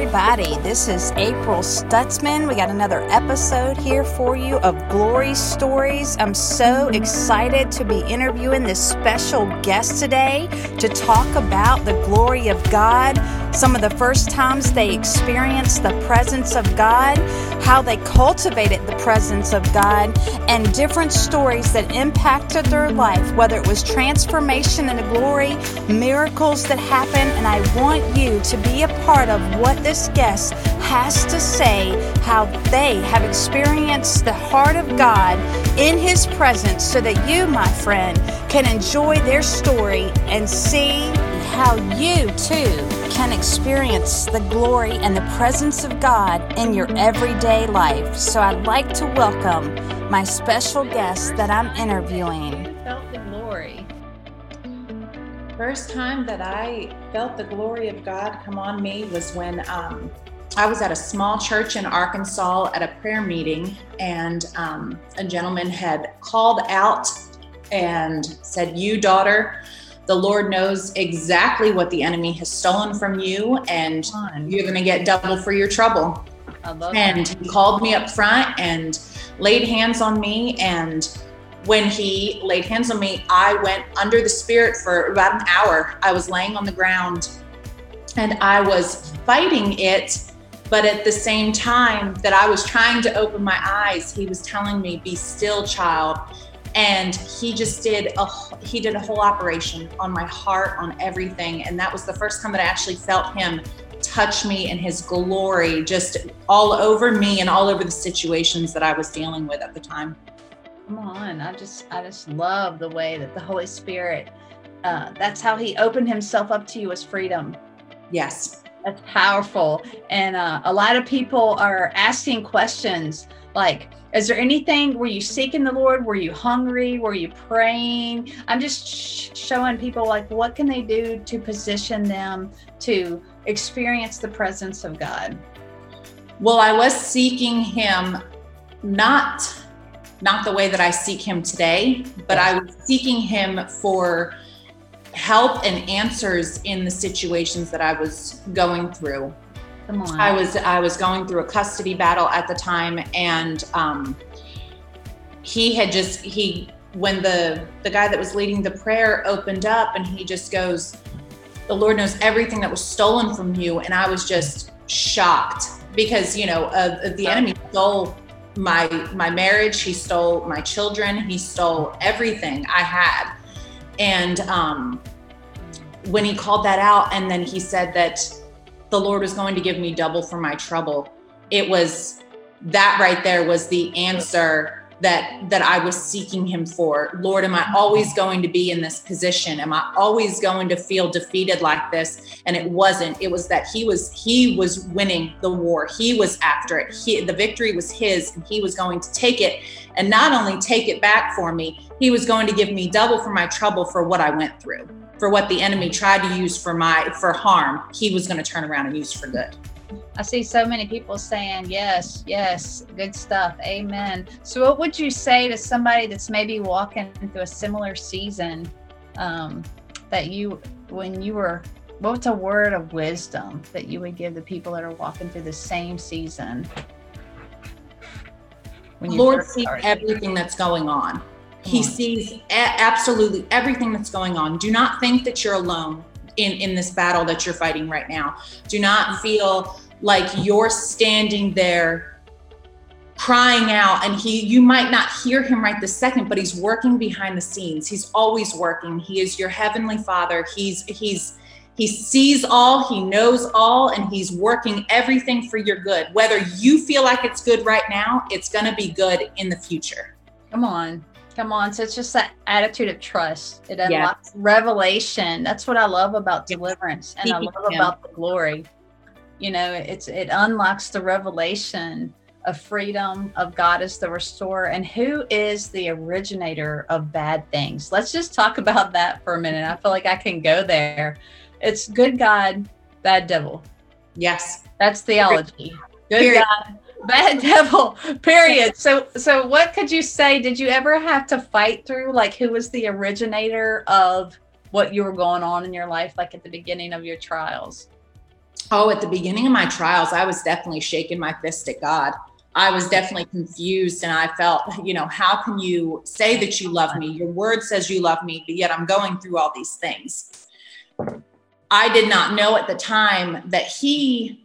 everybody. This is April Stutzman. We got another episode here for you of Glory Stories. I'm so excited to be interviewing this special guest today to talk about the glory of God, some of the first times they experienced the presence of God, how they cultivated the presence of God, and different stories that impacted their life, whether it was transformation into glory, miracles that happened. And I want you to be a part of what this guest has to say, how they have experienced the heart of God in His presence, so that you, my friend, can enjoy their story and see how you too can experience the glory and the presence of God in your everyday life. So I'd like to welcome my special guest that I'm interviewing. Felt the glory. First time that I felt the glory of God come on me was when um, I was at a small church in Arkansas at a prayer meeting, and um, a gentleman had called out and said, You, daughter, the Lord knows exactly what the enemy has stolen from you, and you're going to get double for your trouble. and he called me up front and laid hands on me and when he laid hands on me, I went under the spirit for about an hour. I was laying on the ground and I was fighting it. But at the same time that I was trying to open my eyes, he was telling me, Be still, child. And he just did a he did a whole operation on my heart, on everything. And that was the first time that I actually felt him touch me in his glory, just all over me and all over the situations that I was dealing with at the time. Come on i just i just love the way that the holy spirit uh, that's how he opened himself up to you as freedom. Yes. That's powerful. And uh, a lot of people are asking questions like is there anything were you seeking the lord? Were you hungry? Were you praying? I'm just sh- showing people like what can they do to position them to experience the presence of god? Well i was seeking him not not the way that I seek him today, but I was seeking him for help and answers in the situations that I was going through. Come on. I was I was going through a custody battle at the time, and um, he had just he when the the guy that was leading the prayer opened up, and he just goes, "The Lord knows everything that was stolen from you," and I was just shocked because you know uh, the enemy. Stole my my marriage. He stole my children. He stole everything i had. And um when he called that out and then he said that the lord was going to give me double for my trouble it was that right there was the answer that that I was seeking him for. Lord, am I always going to be in this position? Am I always going to feel defeated like this? And it wasn't. It was that he was he was winning the war. He was after it. He, the victory was his and he was going to take it and not only take it back for me, he was going to give me double for my trouble for what I went through. For what the enemy tried to use for my for harm, he was going to turn around and use for good. I see so many people saying, yes, yes, good stuff. Amen. So, what would you say to somebody that's maybe walking through a similar season um, that you, when you were, what's a word of wisdom that you would give the people that are walking through the same season? When Lord sees everything that's going on. He sees a- absolutely everything that's going on. Do not think that you're alone in in this battle that you're fighting right now. Do not feel like you're standing there crying out and he you might not hear him right this second but he's working behind the scenes. He's always working. He is your heavenly father. He's he's he sees all he knows all and he's working everything for your good. Whether you feel like it's good right now it's going to be good in the future. Come on Come on. So it's just that attitude of trust. It unlocks yeah. revelation. That's what I love about deliverance and I love about the glory. You know, it's it unlocks the revelation of freedom of God as the restorer and who is the originator of bad things. Let's just talk about that for a minute. I feel like I can go there. It's good God, bad devil. Yes. That's theology. Good Period. God, bad devil period so so what could you say did you ever have to fight through like who was the originator of what you were going on in your life like at the beginning of your trials oh, at the beginning of my trials, I was definitely shaking my fist at God. I was definitely confused and I felt, you know, how can you say that you love me? Your word says you love me, but yet I'm going through all these things. I did not know at the time that He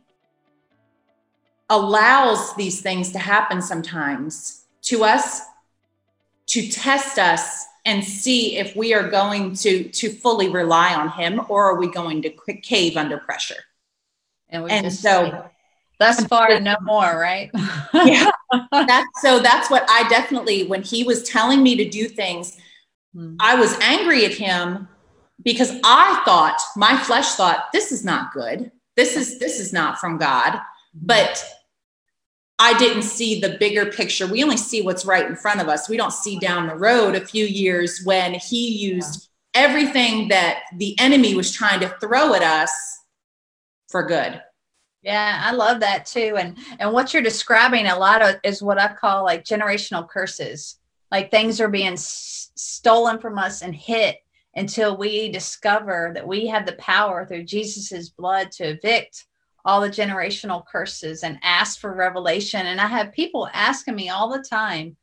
allows these things to happen sometimes to us to test us and see if we are going to to fully rely on him or are we going to cave under pressure and, we and so thus far no more right yeah that's so that's what i definitely when he was telling me to do things hmm. i was angry at him because i thought my flesh thought this is not good this is this is not from god. But I didn't see the bigger picture. We only see what's right in front of us. We don't see down the road a few years when he used everything that the enemy was trying to throw at us for good. Yeah, I love that too. And and what you're describing a lot of is what I call like generational curses. Like things are being s- stolen from us and hit until we discover that we have the power through Jesus's blood to evict all the generational curses and ask for revelation. And I have people asking me all the time,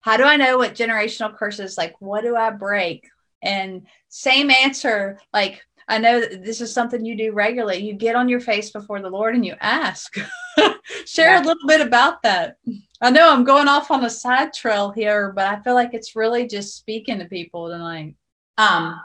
how do I know what generational curses like what do I break? And same answer, like I know that this is something you do regularly. You get on your face before the Lord and you ask. Share yeah. a little bit about that. I know I'm going off on a side trail here, but I feel like it's really just speaking to people tonight. Um,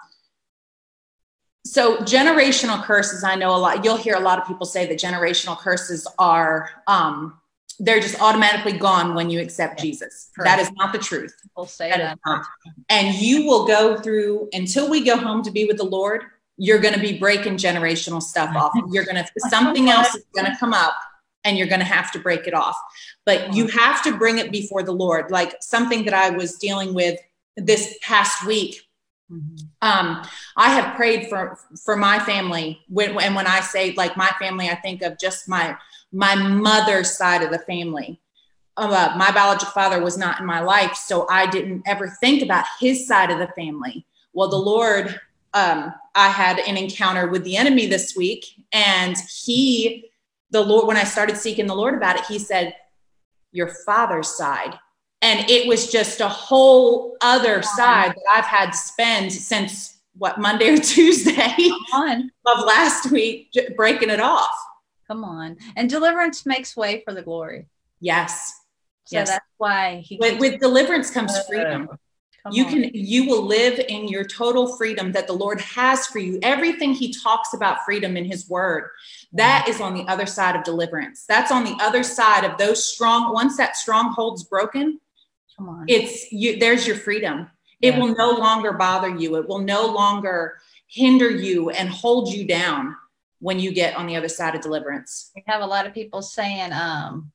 so generational curses i know a lot you'll hear a lot of people say that generational curses are um they're just automatically gone when you accept jesus. Correct. that is not the truth. We'll say that, that. and you will go through until we go home to be with the lord you're going to be breaking generational stuff off. you're going to something else is going to come up and you're going to have to break it off. But you have to bring it before the lord. Like something that i was dealing with this past week. Um, I have prayed for for my family, when, and when I say like my family, I think of just my my mother's side of the family. Uh, my biological father was not in my life, so I didn't ever think about his side of the family. Well, the Lord, um, I had an encounter with the enemy this week, and he, the Lord, when I started seeking the Lord about it, he said, "Your father's side." And it was just a whole other side that I've had to spend since what Monday or Tuesday of last week breaking it off. Come on. And deliverance makes way for the glory. Yes. So yes. that's why he with, with deliverance comes freedom. you on. can you will live in your total freedom that the Lord has for you. Everything he talks about freedom in his word. That is on the other side of deliverance. That's on the other side of those strong once that stronghold's broken, Come on. It's you there's your freedom. It yeah. will no longer bother you. It will no longer hinder you and hold you down when you get on the other side of deliverance. We have a lot of people saying um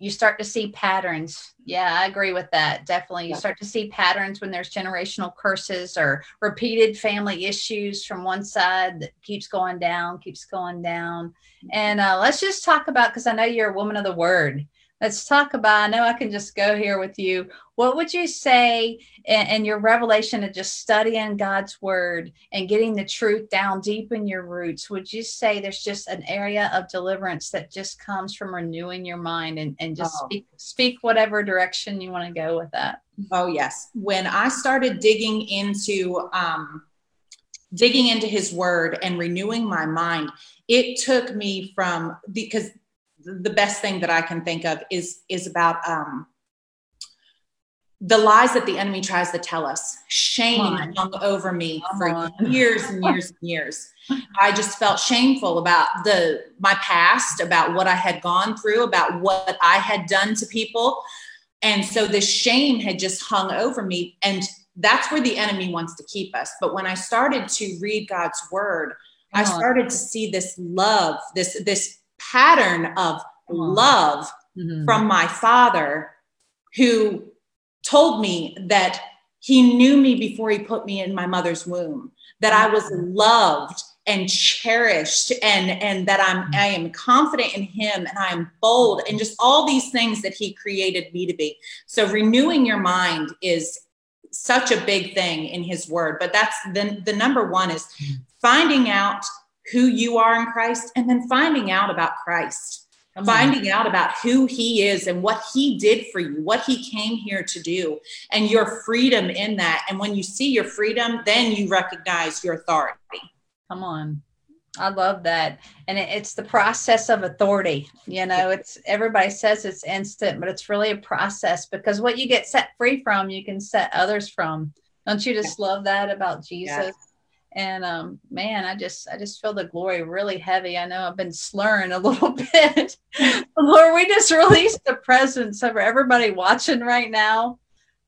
you start to see patterns. Yeah, I agree with that. Definitely. You yeah. start to see patterns when there's generational curses or repeated family issues from one side that keeps going down, keeps going down. And uh, let's just talk about because I know you're a woman of the word let's talk about i know i can just go here with you. What would you say in, in, your revelation of just studying god's word and getting the truth down deep in your roots would you say there's just an area of deliverance that just comes from renewing your mind and, and just oh. speak speak whatever direction you want to go with that? Oh yes. When i started digging into um digging into his word and renewing my mind it took me from because the best thing that I can think of is is about um, the lies that the enemy tries to tell us. Shame hung over me Come for on. years and years and years. I just felt shameful about the my past, about what I had gone through, about what I had done to people. And so this shame had just hung over me. And that's where the enemy wants to keep us. But when I started to read God's word, I started to see this love, this this pattern of love mm-hmm. from my father who told me that he knew me before he put me in my mother's womb that i was mm-hmm. loved and cherished and and that i'm i am confident in him and i am bold and just all these things that he created me to be so renewing your mind is such a big thing in his word but that's the the number one is mm-hmm. finding out who you are in Christ and then finding out about Christ. Finding out about who he is and what he did for you, what he came here to do, and your freedom in that. And when you see your freedom, then you recognize your authority. Come on. I love that. And it's the process of authority. You know, it's everybody says it's instant, but it's really a process because what you get set free from, you can set others from. Don't you just love that about Jesus? Yeah. And um, man, I just I just feel the glory really heavy. I know I've been slurring a little bit. Lord, we just released the presence over everybody watching right now.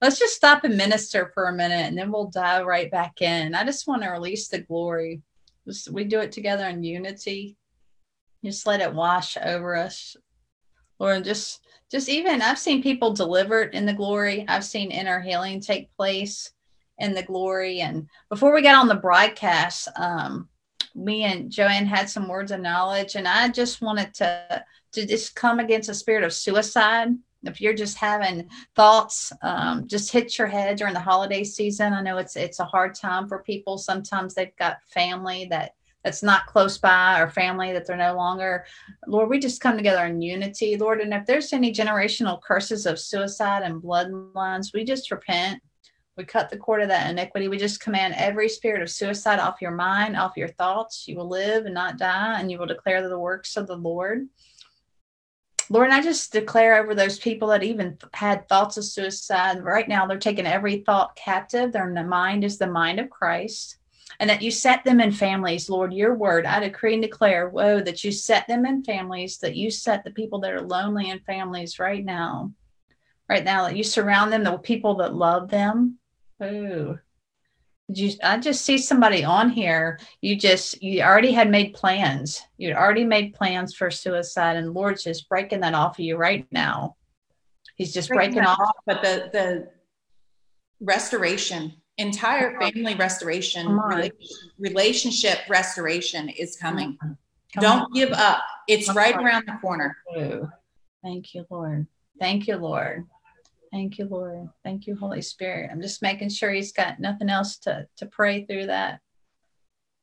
Let's just stop and minister for a minute and then we'll dive right back in. I just want to release the glory just, we do it together in unity. Just let it wash over us. Lord, just just even I've seen people delivered in the glory. I've seen inner healing take place in the glory. And before we got on the broadcast, um, me and Joanne had some words of knowledge, and I just wanted to to just come against a spirit of suicide. If you're just having thoughts, um, just hit your head during the holiday season. I know it's it's a hard time for people. Sometimes they've got family that that's not close by or family that they're no longer. Lord, we just come together in unity, Lord. And if there's any generational curses of suicide and bloodlines, we just repent. We cut the cord of that iniquity. We just command every spirit of suicide off your mind, off your thoughts. You will live and not die, and you will declare the works of the Lord. Lord, I just declare over those people that even had thoughts of suicide. Right now, they're taking every thought captive. Their mind is the mind of Christ. And that you set them in families, Lord, your word. I decree and declare, whoa, that you set them in families, that you set the people that are lonely in families right now. Right now, that you surround them with people that love them. Ooh. You i just see somebody on here. You just you already had made plans. You'd already made plans for suicide and lord's just breaking that off of you right now. He's just breaking, breaking off. off but the the restoration entire family restoration relationship restoration is coming. Don't on. give up. It's Come right on. around the corner. Thank you lord. Thank you lord Thank you, Lord. Thank you, Holy Spirit. I'm just making sure he's got nothing else to, to pray through that.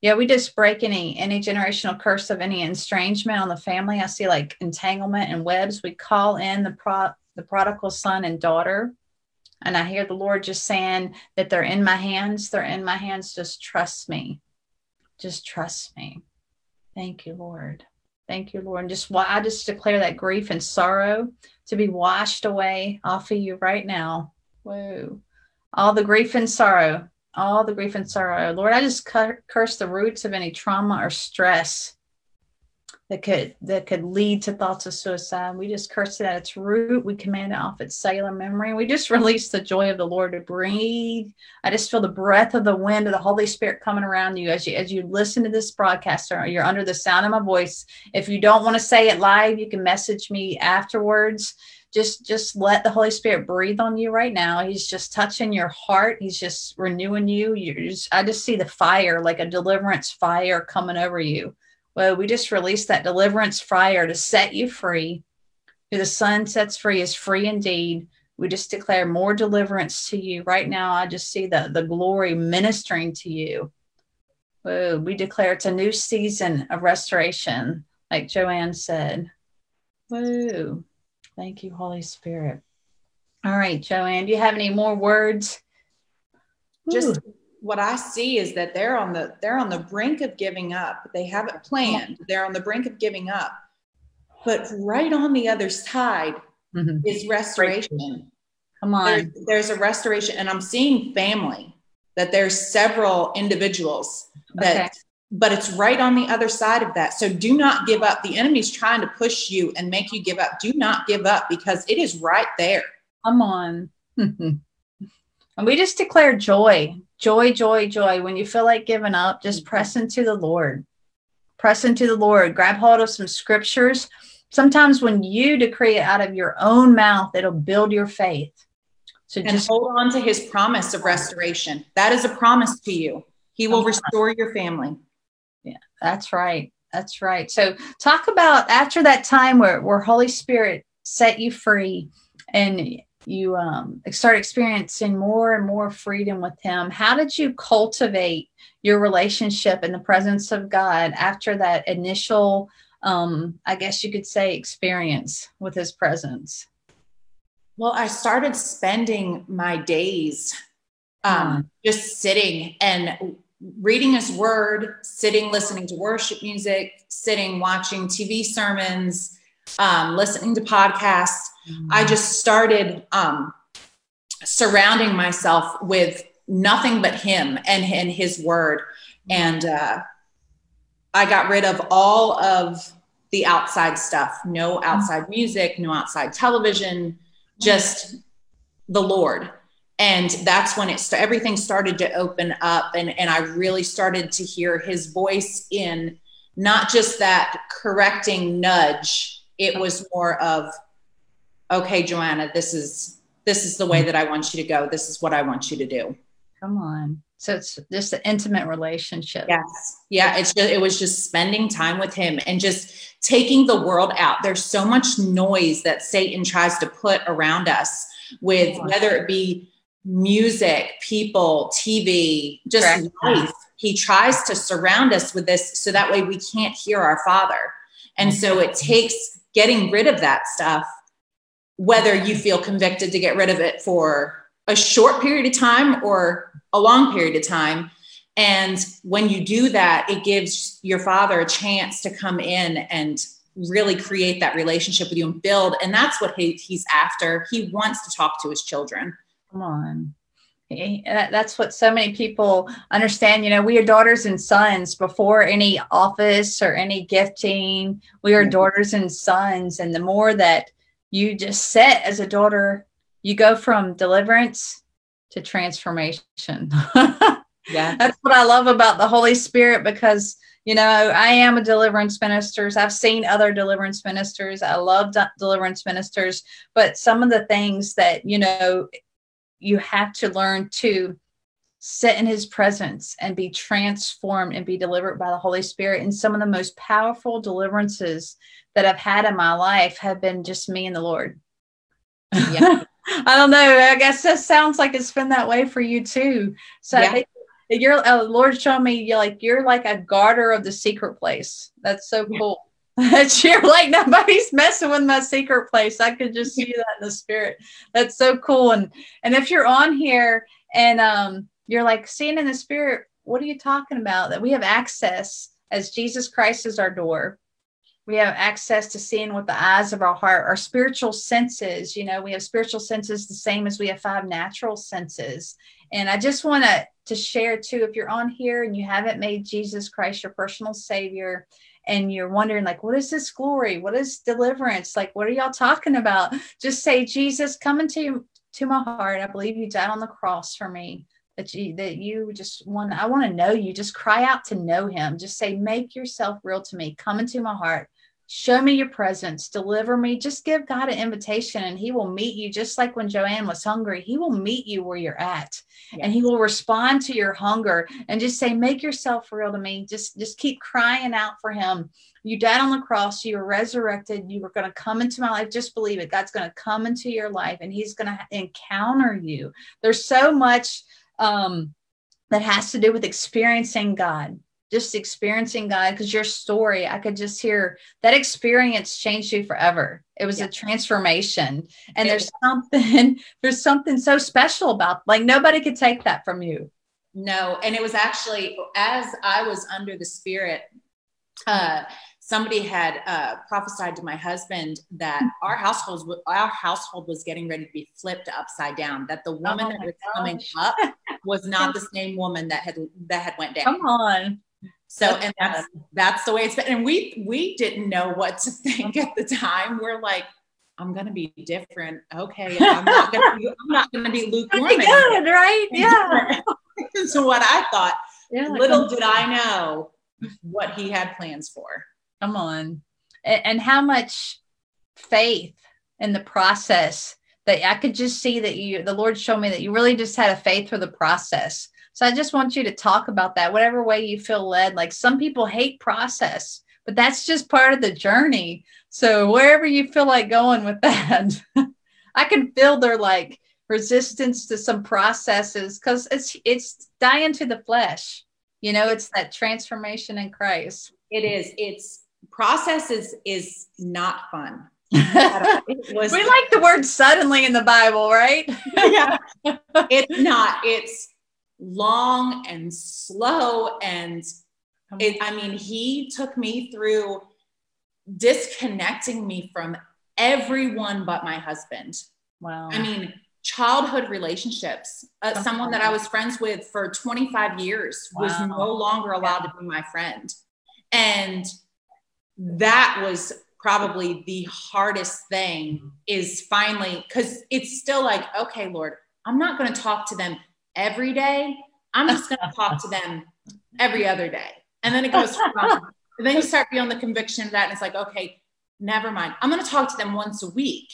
Yeah, we just break any any generational curse of any estrangement on the family. I see like entanglement and webs. We call in the pro the prodigal son and daughter. And I hear the Lord just saying that they're in my hands. They're in my hands. Just trust me. Just trust me. Thank you, Lord. Thank you, Lord. And just why I just declare that grief and sorrow to be washed away off of you right now. Whoa. All the grief and sorrow, all the grief and sorrow. Lord, I just curse the roots of any trauma or stress that could that could lead to thoughts of suicide. We just curse it at its root. We command it off its cellular memory. We just release the joy of the Lord to breathe. I just feel the breath of the wind of the Holy Spirit coming around you as you as you listen to this broadcast or you're under the sound of my voice. If you don't want to say it live, you can message me afterwards. Just just let the Holy Spirit breathe on you right now. He's just touching your heart. He's just renewing you. You just I just see the fire like a deliverance fire coming over you well, we just released that deliverance fire to set you free. Who the Son sets free is free indeed. We just declare more deliverance to you. Right now, I just see the, the glory ministering to you. Whoa, we declare it's a new season of restoration, like Joanne said. Whoa. Thank you, Holy Spirit. All right, Joanne, do you have any more words? Just Ooh what I see is that they're on the they're on the brink of giving up. They haven't planned. They're on the brink of giving up. But right on the other side mm-hmm. is restoration. Come on. There's, there's, a restoration, and I'm seeing family. That there's several individuals that, okay. but it's right on the other side of that. So do not give up. The enemy's trying to push you and make you give up. Do not give up because it is right there. Come on. and we just declare joy Joy, joy, joy. When you feel like giving up, just mm-hmm. press into the Lord. Press into the Lord. Grab hold of some scriptures. Sometimes when you decree it out of your own mouth, it'll build your faith. So and just hold on to his promise of restoration. That is a promise to you. He will restore your family. Yeah, that's right. That's right. So talk about after that time where, where Holy Spirit set you free and you um, start experiencing more and more freedom with him. How did you cultivate your relationship in the presence of god after that initial um, i guess you could say experience with his presence? Well i started spending my days um, just sitting and reading his word sitting listening to worship music sitting watching tv sermons um, listening to podcasts. I just started um, surrounding myself with nothing but him and, and his word. And uh, i got rid of all of the outside stuff. No outside music no outside television just the lord. And that's when it st- everything started to open up and and i really started to hear his voice in not just that correcting nudge it was more of okay joanna this is this is the way that i want you to go. This is what i want you to do. Come on. So it's just an intimate relationship. Yes. Yeah it's just it was just spending time with him and just taking the world out. There's so much noise that satan tries to put around us with whether it be music, people, TV, just Correct. life. He tries to surround us with this so that way we can't hear our Father. And so it mm-hmm. takes getting rid of that stuff, whether you feel convicted to get rid of it for a short period of time or a long period of time. And when you do that, it gives your father a chance to come in and really create that relationship with you and build. And that's what he, he's after. He wants to talk to his children. Come on. That's what so many people understand. You know, we are daughters and sons before any office or any gifting. We are daughters and sons. And the more that you just sit as a daughter, you go from deliverance to transformation. yeah. That's what I love about the Holy Spirit because, you know, I am a deliverance minister. I've seen other deliverance ministers. I love deliverance ministers, but some of the things that, you know, you have to learn to sit in his presence and be transformed and be delivered by the Holy Spirit. And some of the most powerful deliverances that I've had in my life have been just me and the Lord. Yeah. I don't know. I guess that sounds like it's been that way for you too. So yeah. You're uh, Lord showing me you're like you're like a garter of the secret place. That's so cool. That you're like nobody's messing with my secret place. I could just see that in the spirit. That's so cool. And and if you're on here and um you're like seeing in the spirit, what are you talking about? That we have access as Jesus Christ is our door. We have access to seeing with the eyes of our heart, our spiritual senses. You know, we have spiritual senses the same as we have five natural senses. And I just want to to share too, if you're on here and you haven't made Jesus Christ your personal savior, and you're wondering like what is this glory what is deliverance like what are y'all talking about just say jesus come into to my heart i believe you died on the cross for me that you that you just want i want to know you. Just cry out to know him. Just say make yourself real to me. Come into my heart. Show me your presence. Deliver me. Just give god an invitation and he will meet you. Just like when joanne was hungry he will meet you where you're at. Yes. and he will respond to your hunger and just say make yourself real to me. Just just keep crying out for him. You died on the cross. You were resurrected. You were going to come into my life. Just believe it. God's going to come into your life and he's going to encounter you. There's so much um that has to do with experiencing god just experiencing God because your story, I could just hear that experience changed you forever. It was yeah. a transformation. And there's something, there's something so special about like nobody could take that from you. No. And it was actually as I was under the spirit, uh, somebody had uh, prophesied to my husband that our household our household was getting ready to be flipped upside down that the woman oh that was gosh. coming up was not the same woman that had that had went down come on so and that's that's the way it's been. And we we didn't know what to think at the time. We're like, I'm gonna be different. Okay, I'm not gonna be, I'm not gonna be lukewarm. Good, right? Yeah. so what I thought. Yeah, little did I know what he had plans for. Come on. And, and how much faith in the process that I could just see that you the Lord showed me that you really just had a faith for the process so I just want you to talk about that, whatever way you feel led. Like some people hate process, but that's just part of the journey. So wherever you feel like going with that. I can feel their like resistance to some processes because it's it's dying to the flesh. You know, it's that transformation in Christ. It is. It's process is is not fun. was, we like the word suddenly in the Bible, right? yeah. It's not. It's long and slow and it, I mean, he took me through disconnecting me from everyone but my husband. Wow. I mean, childhood relationships. Uh, someone that I was friends with for 25 years wow. was no longer allowed yeah. to be my friend. And that was probably the hardest thing mm-hmm. is finally because it's still like, okay, Lord, I'm not going to talk to them every day. I'm just going to talk to them every other day. And then it goes from, then you start feeling the conviction of that. And it's like, okay, never mind. I'm going to talk to them once a week.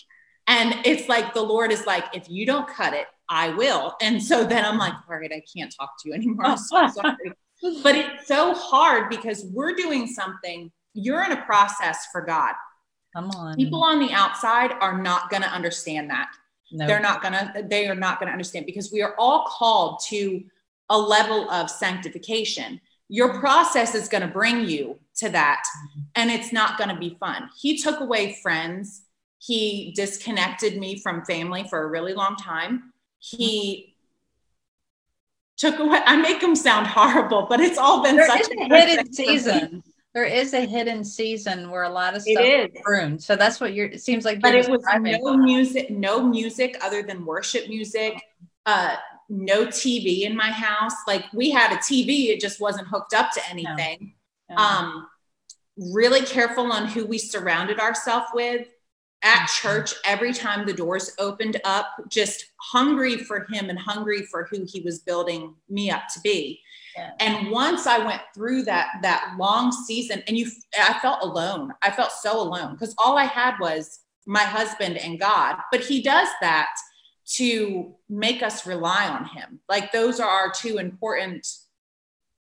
And it's like the Lord is like, if you don't cut it, I will. And so then I'm like, all right, I can't talk to you anymore. I'm so sorry. but it's so hard because we're doing something, you're in a process for God. Come on. People on the outside are not going to understand that. They're not going to, they are not going to understand because we are all called to a level of sanctification. Your process is going to bring you to that mm-hmm. and it's not going to be fun. He took away friends. He disconnected me from family for a really long time. He mm-hmm. took away i make him sound horrible but it's all been there such a, a hidden season there is a hidden season where a lot of stuff it is pruned so that's what you're it seems like but it was no music no music other than worship music uh no TV in my house. Like we had a TV, it just wasn't hooked up to anything. No. No. Um, really careful on who we surrounded ourselves with at mm-hmm. church every time the doors opened up just hungry for him and hungry for who he was building me up to be yeah. and once i went through that that long season and you i felt alone. I felt so alone because all i had was my husband and god. But he does that to make us rely on him. Like those are our two important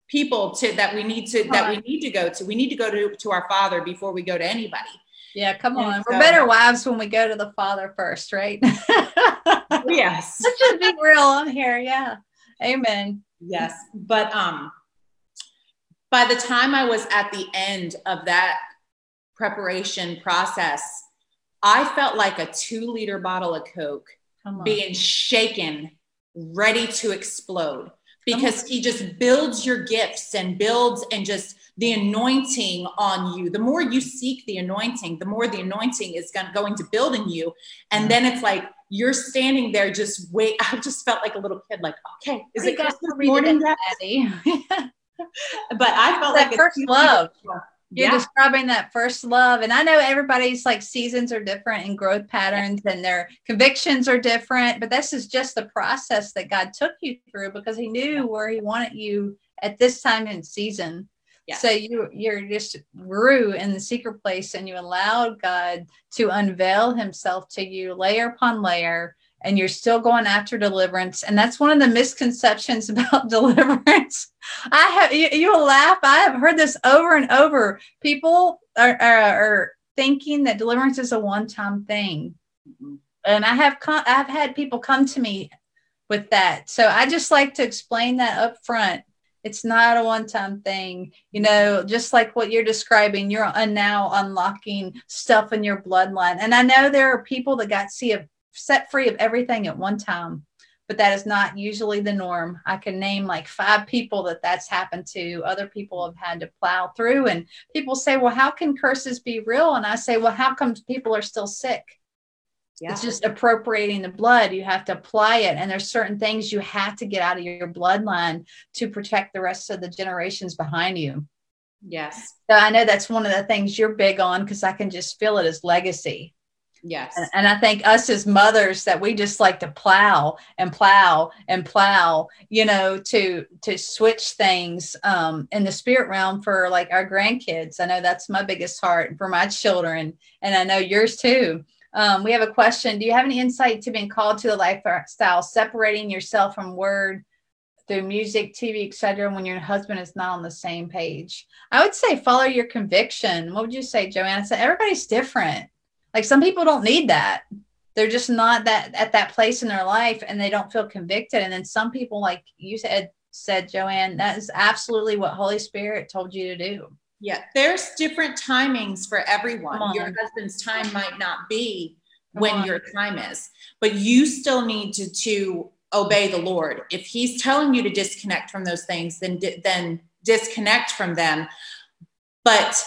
people to that we need to that we need to go to. We need to go to to our father before we go to anybody. Yeah come on. we're better wives when we go to the father first right? Yes. Let's just be real on here yeah amen. Yes but um by the time i was at the end of that preparation process i felt like a two liter bottle of coke being shaken, ready to explode. Because he just builds your gifts and builds and just the anointing on you. The more you seek the anointing, the more the anointing is going to build in you. And then it's like you're standing there just wait. I just felt like a little kid, like, okay, is it Christmas morning yet? but I felt that like first love you're yeah. describing that first love and i know everybody's like seasons are different and growth patterns and their convictions are different but this is just the process that god took you through because he knew where he wanted you at this time in season yeah. so you you're just grew in the secret place and you allowed god to unveil himself to you layer upon layer and you're still going after deliverance. And that's one of the misconceptions about deliverance. I have you, you will laugh. I have heard this over and over. People are, are, are thinking that deliverance is a one-time thing. Mm-hmm. and i have come, i've had people come to me with that. So i just like to explain that up front it's not a one-time thing you know just like what you're describing you're now unlocking stuff in your bloodline and i know there are people that got set free of everything at one time but that is not usually the norm. I can name like five people that that's happened to. Other people have had to plow through, and people say, Well, how can curses be real? And I say, Well, how come people are still sick? Yeah. It's just appropriating the blood. You have to apply it. And there's certain things you have to get out of your bloodline to protect the rest of the generations behind you. Yes. So I know that's one of the things you're big on because I can just feel it as legacy. Yes. And, and, I think us as mothers that we just like to plow and plow and plow, you know, to to switch things um in the spirit realm for like our grandkids. I know that's my biggest heart for my children and I know yours too. Um, we have a question. Do you have any insight to being called to the lifestyle, separating yourself from word through music, TV, etc., when your husband is not on the same page? I would say follow your conviction. What would you say, Joanna? So everybody's different like some people don't need that. they're just not that at that place in their life and they don't feel convicted and then some people like you said said joanne that is absolutely what holy spirit told you to do yeah there's different timings for everyone your husband's time might not be Come when on. your time is but you still need to to obey the lord if he's telling you to disconnect from those things then then disconnect from them but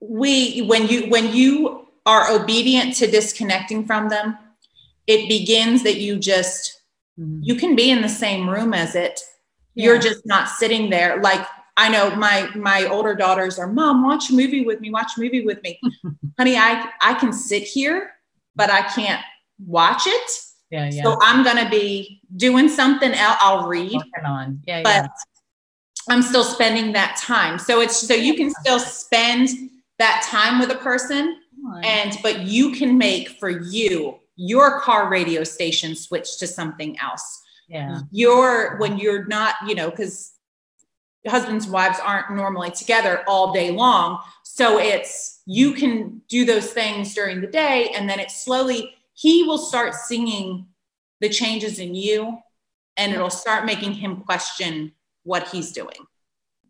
we when you when you are obedient to disconnecting from them it begins that you just mm-hmm. you can be in the same room as it yeah. you're just not sitting there like i know my my older daughters are mom watch a movie with me watch a movie with me. Honey i i can sit here but i can't watch it. Yeah, yeah. so i'm gonna be doing something else i'll read Working on. Yeah but yeah. i'm still spending that time. So it's so you can still spend that time with a person and but you can make for you your car radio station switch to something else. Yeah. Your when you're not you know because husbands and wives aren't normally together all day long. So it's you can do those things during the day and then it slowly he will start singing the changes in you and it'll start making him question what he's doing.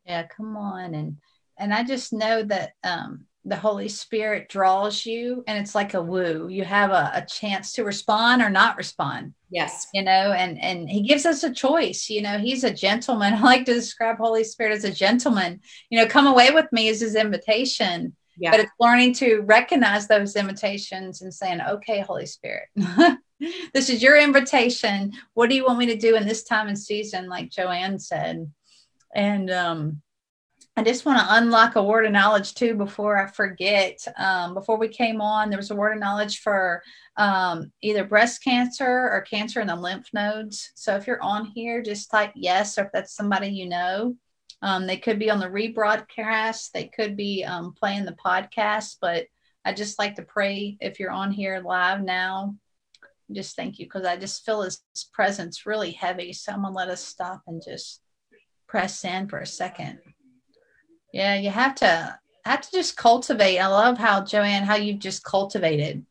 Yeah come on. And and i just know that um the Holy Spirit draws you and it's like a woo. You have a, a, chance to respond or not respond. Yes. You know, and and he gives us a choice. You know, he's a gentleman. I like to describe Holy Spirit as a gentleman. You know, come away with me is his invitation. Yeah. But it's learning to recognize those invitations and saying, okay, Holy Spirit, this is your invitation. What do you want me to do in this time and season? Like Joanne said. And um I just want to unlock a word of knowledge too before I forget. Um, before we came on, there was a word of knowledge for um, either breast cancer or cancer in the lymph nodes. So if you're on here, just type yes, or if that's somebody you know. Um, they could be on the rebroadcast, they could be um, playing the podcast, but I just like to pray if you're on here live now. Just thank you because I just feel his presence really heavy. So I'm going to let us stop and just press in for a second. Yeah, you have to have to just cultivate. I love how Joanne, how you've just cultivated.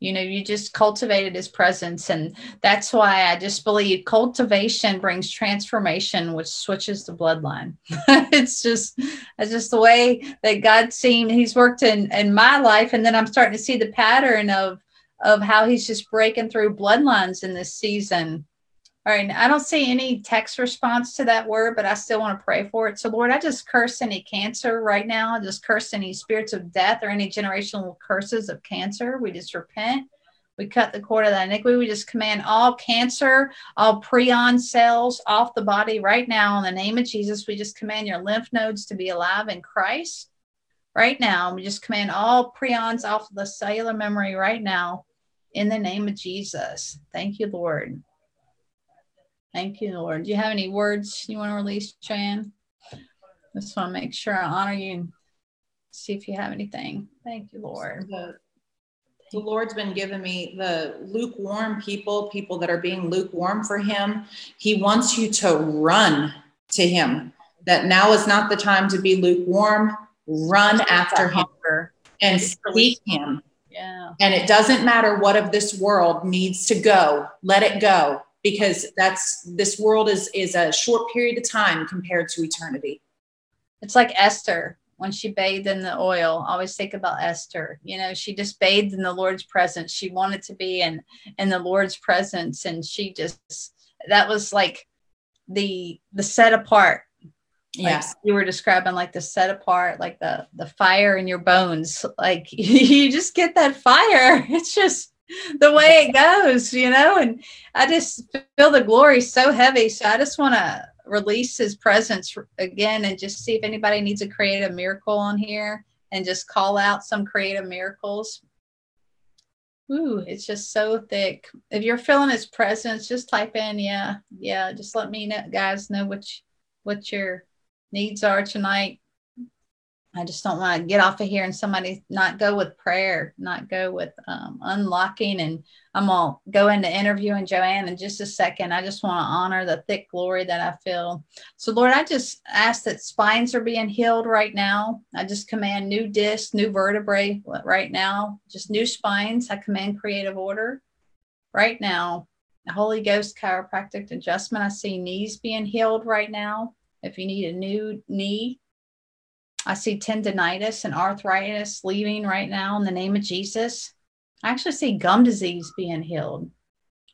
You know, you just cultivated his presence. And that's why I just believe cultivation brings transformation, which switches the bloodline. it's just it's just the way that God seen he's worked in in my life. And then I'm starting to see the pattern of of how he's just breaking through bloodlines in this season all right. I don't see any text response to that word, but I still want to pray for it. So, Lord, I just curse any cancer right now. I just curse any spirits of death or any generational curses of cancer. We just repent. We cut the cord of that iniquity. We just command all cancer, all prion cells off the body right now. In the name of Jesus, we just command your lymph nodes to be alive in Christ right now. We just command all prions off of the cellular memory right now in the name of Jesus. Thank you, Lord. Thank you, Lord. Do you have any words you want to release, Chan? Just want to make sure I honor you and see if you have anything. Thank you, Lord. The, the Lord's been giving me the lukewarm people, people that are being lukewarm for Him. He wants you to run to Him. That now is not the time to be lukewarm. Run after Him and seek Him. Yeah. And it doesn't matter what of this world needs to go, let it go because that's this world is is a short period of time compared to eternity. It's like Esther when she bathed in the oil. Always think about Esther. You know, she just bathed in the Lord's presence. She wanted to be in in the Lord's presence, and she just that was like the the set apart. Like yes, you were describing like the set apart, like the the fire in your bones. Like you just get that fire. It's just the way it goes, you know, and I just feel the glory so heavy. So I just want to release his presence again and just see if anybody needs to create a miracle on here and just call out some creative miracles. Ooh, it's just so thick. If you're feeling his presence, just type in, yeah, yeah. Just let me know, guys know you, what your needs are tonight. I just don't want to get off of here and somebody not go with prayer, not go with um, unlocking. And I'm going to go into interviewing Joanne in just a second. I just want to honor the thick glory that I feel. So, Lord, I just ask that spines are being healed right now. I just command new discs, new vertebrae right now, just new spines. I command creative order right now. Holy Ghost chiropractic adjustment. I see knees being healed right now. If you need a new knee, I see tendonitis and arthritis leaving right now in the name of Jesus. I actually see gum disease being healed.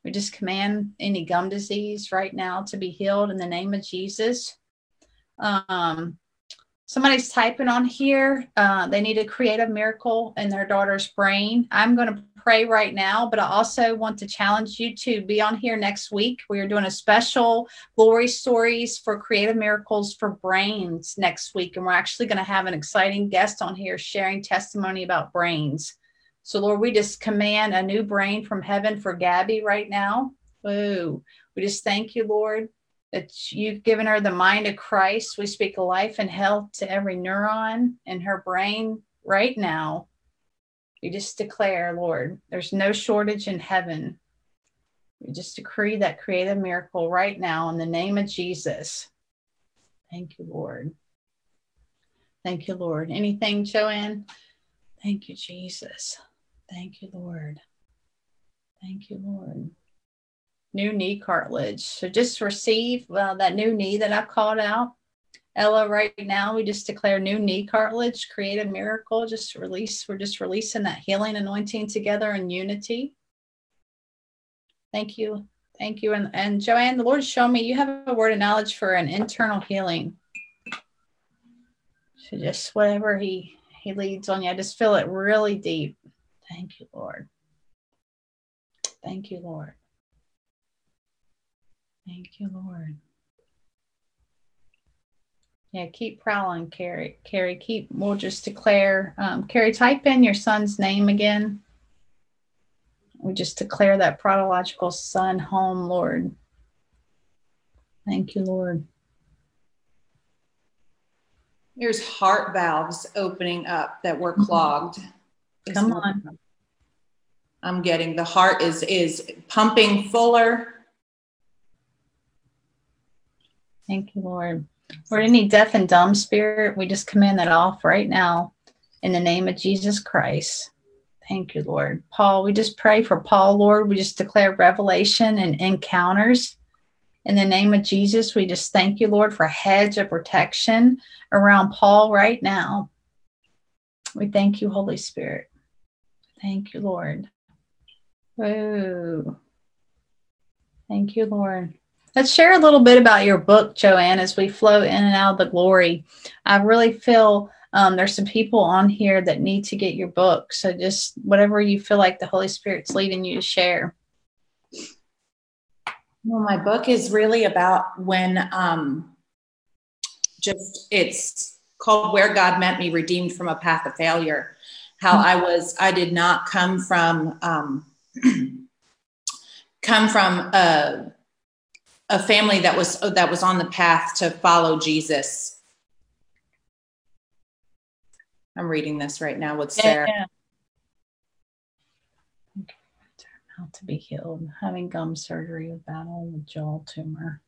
We just command any gum disease right now to be healed in the name of Jesus. Um, somebody's typing on here. Uh, they need to create a miracle in their daughter's brain. I'm going to pray right now, but I also want to challenge you to be on here next week. We are doing a special glory stories for creative miracles for brains next week. And we're actually going to have an exciting guest on here sharing testimony about brains. So, Lord, we just command a new brain from heaven for Gabby right now. Whoa. We just thank you, Lord, that you've given her the mind of Christ. We speak life and health to every neuron in her brain right now. We just declare, Lord, there's no shortage in heaven. We just decree that creative miracle right now in the name of Jesus. Thank you, Lord. Thank you, Lord. Anything, Joanne? Thank you, Jesus. Thank you, Lord. Thank you, Lord. New knee cartilage. So just receive well, that new knee that I've called out Ella, right now, we just declare new knee cartilage, create a miracle, just release. We're just releasing that healing anointing together in unity. Thank you. Thank you. And, and Joanne, the Lord showed me you have a word of knowledge for an internal healing. So just whatever he he leads on you, I just feel it really deep. Thank you, Lord. Thank you, Lord. Thank you, Lord. Yeah, keep prowling, Carrie. Carrie, keep. We'll just declare. Um, Carrie, type in your son's name again. We just declare that prodigal son home, Lord. Thank you, Lord. There's heart valves opening up that were mm-hmm. clogged. Come on. I'm getting the heart is is pumping fuller. Thank you, Lord. For any deaf and dumb spirit, we just command that off right now in the name of Jesus Christ. Thank you, Lord. Paul, we just pray for Paul, Lord. We just declare revelation and encounters. In the name of Jesus, we just thank you, Lord, for a hedge of protection around Paul right now. We thank you, Holy Spirit. Thank you, Lord. Whoa. Thank you, Lord. Let's share a little bit about your book, Joanne, as we flow in and out of the glory. I really feel um, there's some people on here that need to get your book. So just whatever you feel like the Holy Spirit's leading you to share. Well, my book is really about when um, just it's called Where God Met Me, Redeemed from a Path of Failure. How I was, I did not come from, um, come from a a family that was that was on the path to follow Jesus. I'm reading this right now with Sarah. Yeah. How to be healed, having gum surgery, a battle with jaw tumor.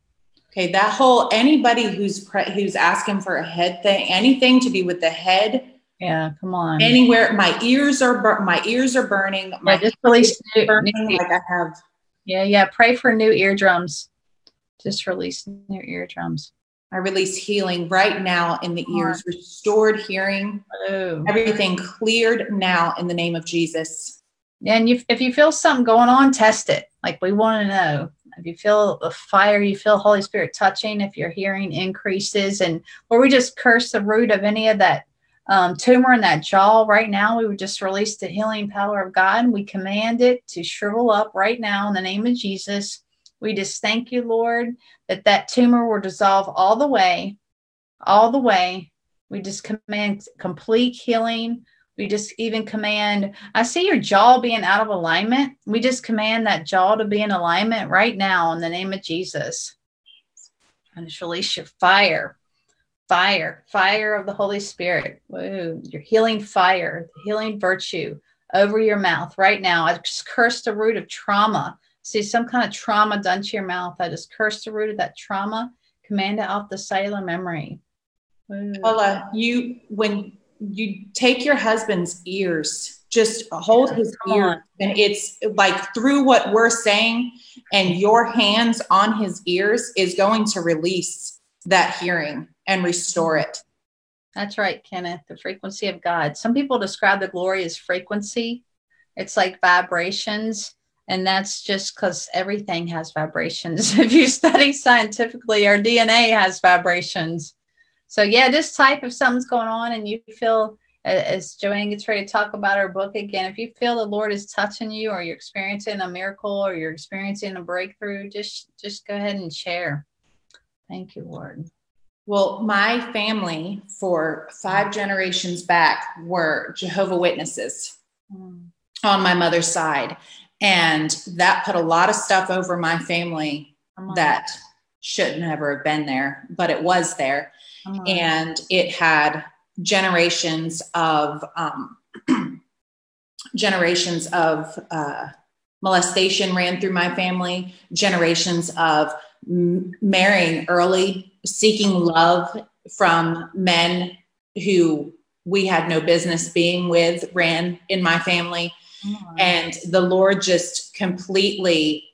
Okay, that whole anybody who's pre- who's asking for a head thing, anything to be with the head. Yeah, come on. Anywhere, my ears are bur- my ears are burning. My yeah, just release burning new, like I have. Yeah, yeah. Pray for new eardrums just releasing your eardrums. I release healing right now in the ears, restored hearing, oh. everything cleared now in the name of Jesus. And you, if you feel something going on, test it. Like we want to know. If you feel a fire, you feel Holy Spirit touching, if your hearing increases, and or we just curse the root of any of that um, tumor in that jaw right now, we would just release the healing power of God. And we command it to shrivel up right now in the name of Jesus we just thank you, Lord, that that tumor will dissolve all the way, all the way. We just command complete healing. We just even command, I see your jaw being out of alignment. We just command that jaw to be in alignment right now in the name of Jesus. And just release your fire. fire, fire of the Holy Spirit. Woo, your healing fire, healing virtue over your mouth right now. I just curse the root of trauma. See some kind of trauma done to your mouth. I just curse the root of that trauma. Command it off the cellular memory. Mm. Paula, you when you take your husband's ears, just hold his ear, and it's like through what we're saying, and your hands on his ears is going to release that hearing and restore it. That's right, Kenneth. The frequency of God. Some people describe the glory as frequency. It's like vibrations. And that's just because everything has vibrations. if you study scientifically, our DNA has vibrations. So, yeah, just type if something's going on and you feel, as Joanne gets ready to talk about her book again, if you feel the Lord is touching you or you're experiencing a miracle or you're experiencing a breakthrough, just just go ahead and share. Thank you, Lord. Well, my family for five generations back were Jehovah Witnesses mm. on my mother's side. And that put a lot of stuff over my family that shouldn't ever have been there, but it was there. And it had generations of um, generations of uh, molestation ran through my family, generations of m- marrying early seeking love from men who we had no business being with ran in my family. And the Lord just completely,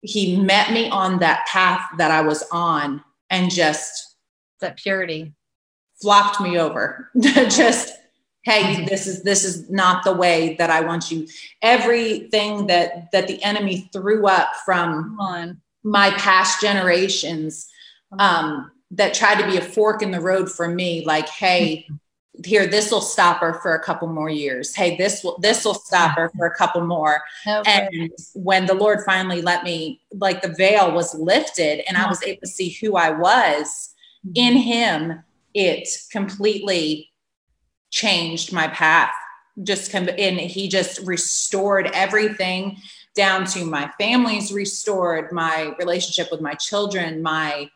He met me on that path that I was on and just that purity flopped me over. just, hey, this is this is not the way that I want you. Everything that that the enemy threw up from my past generations um, that tried to be a fork in the road for me like hey here this will stop her for a couple more years hey this will this will stop her for a couple more okay. and when the lord finally let me like the veil was lifted and i was able to see who i was mm-hmm. in him it completely changed my path just come and he just restored everything down to my family's restored my relationship with my children my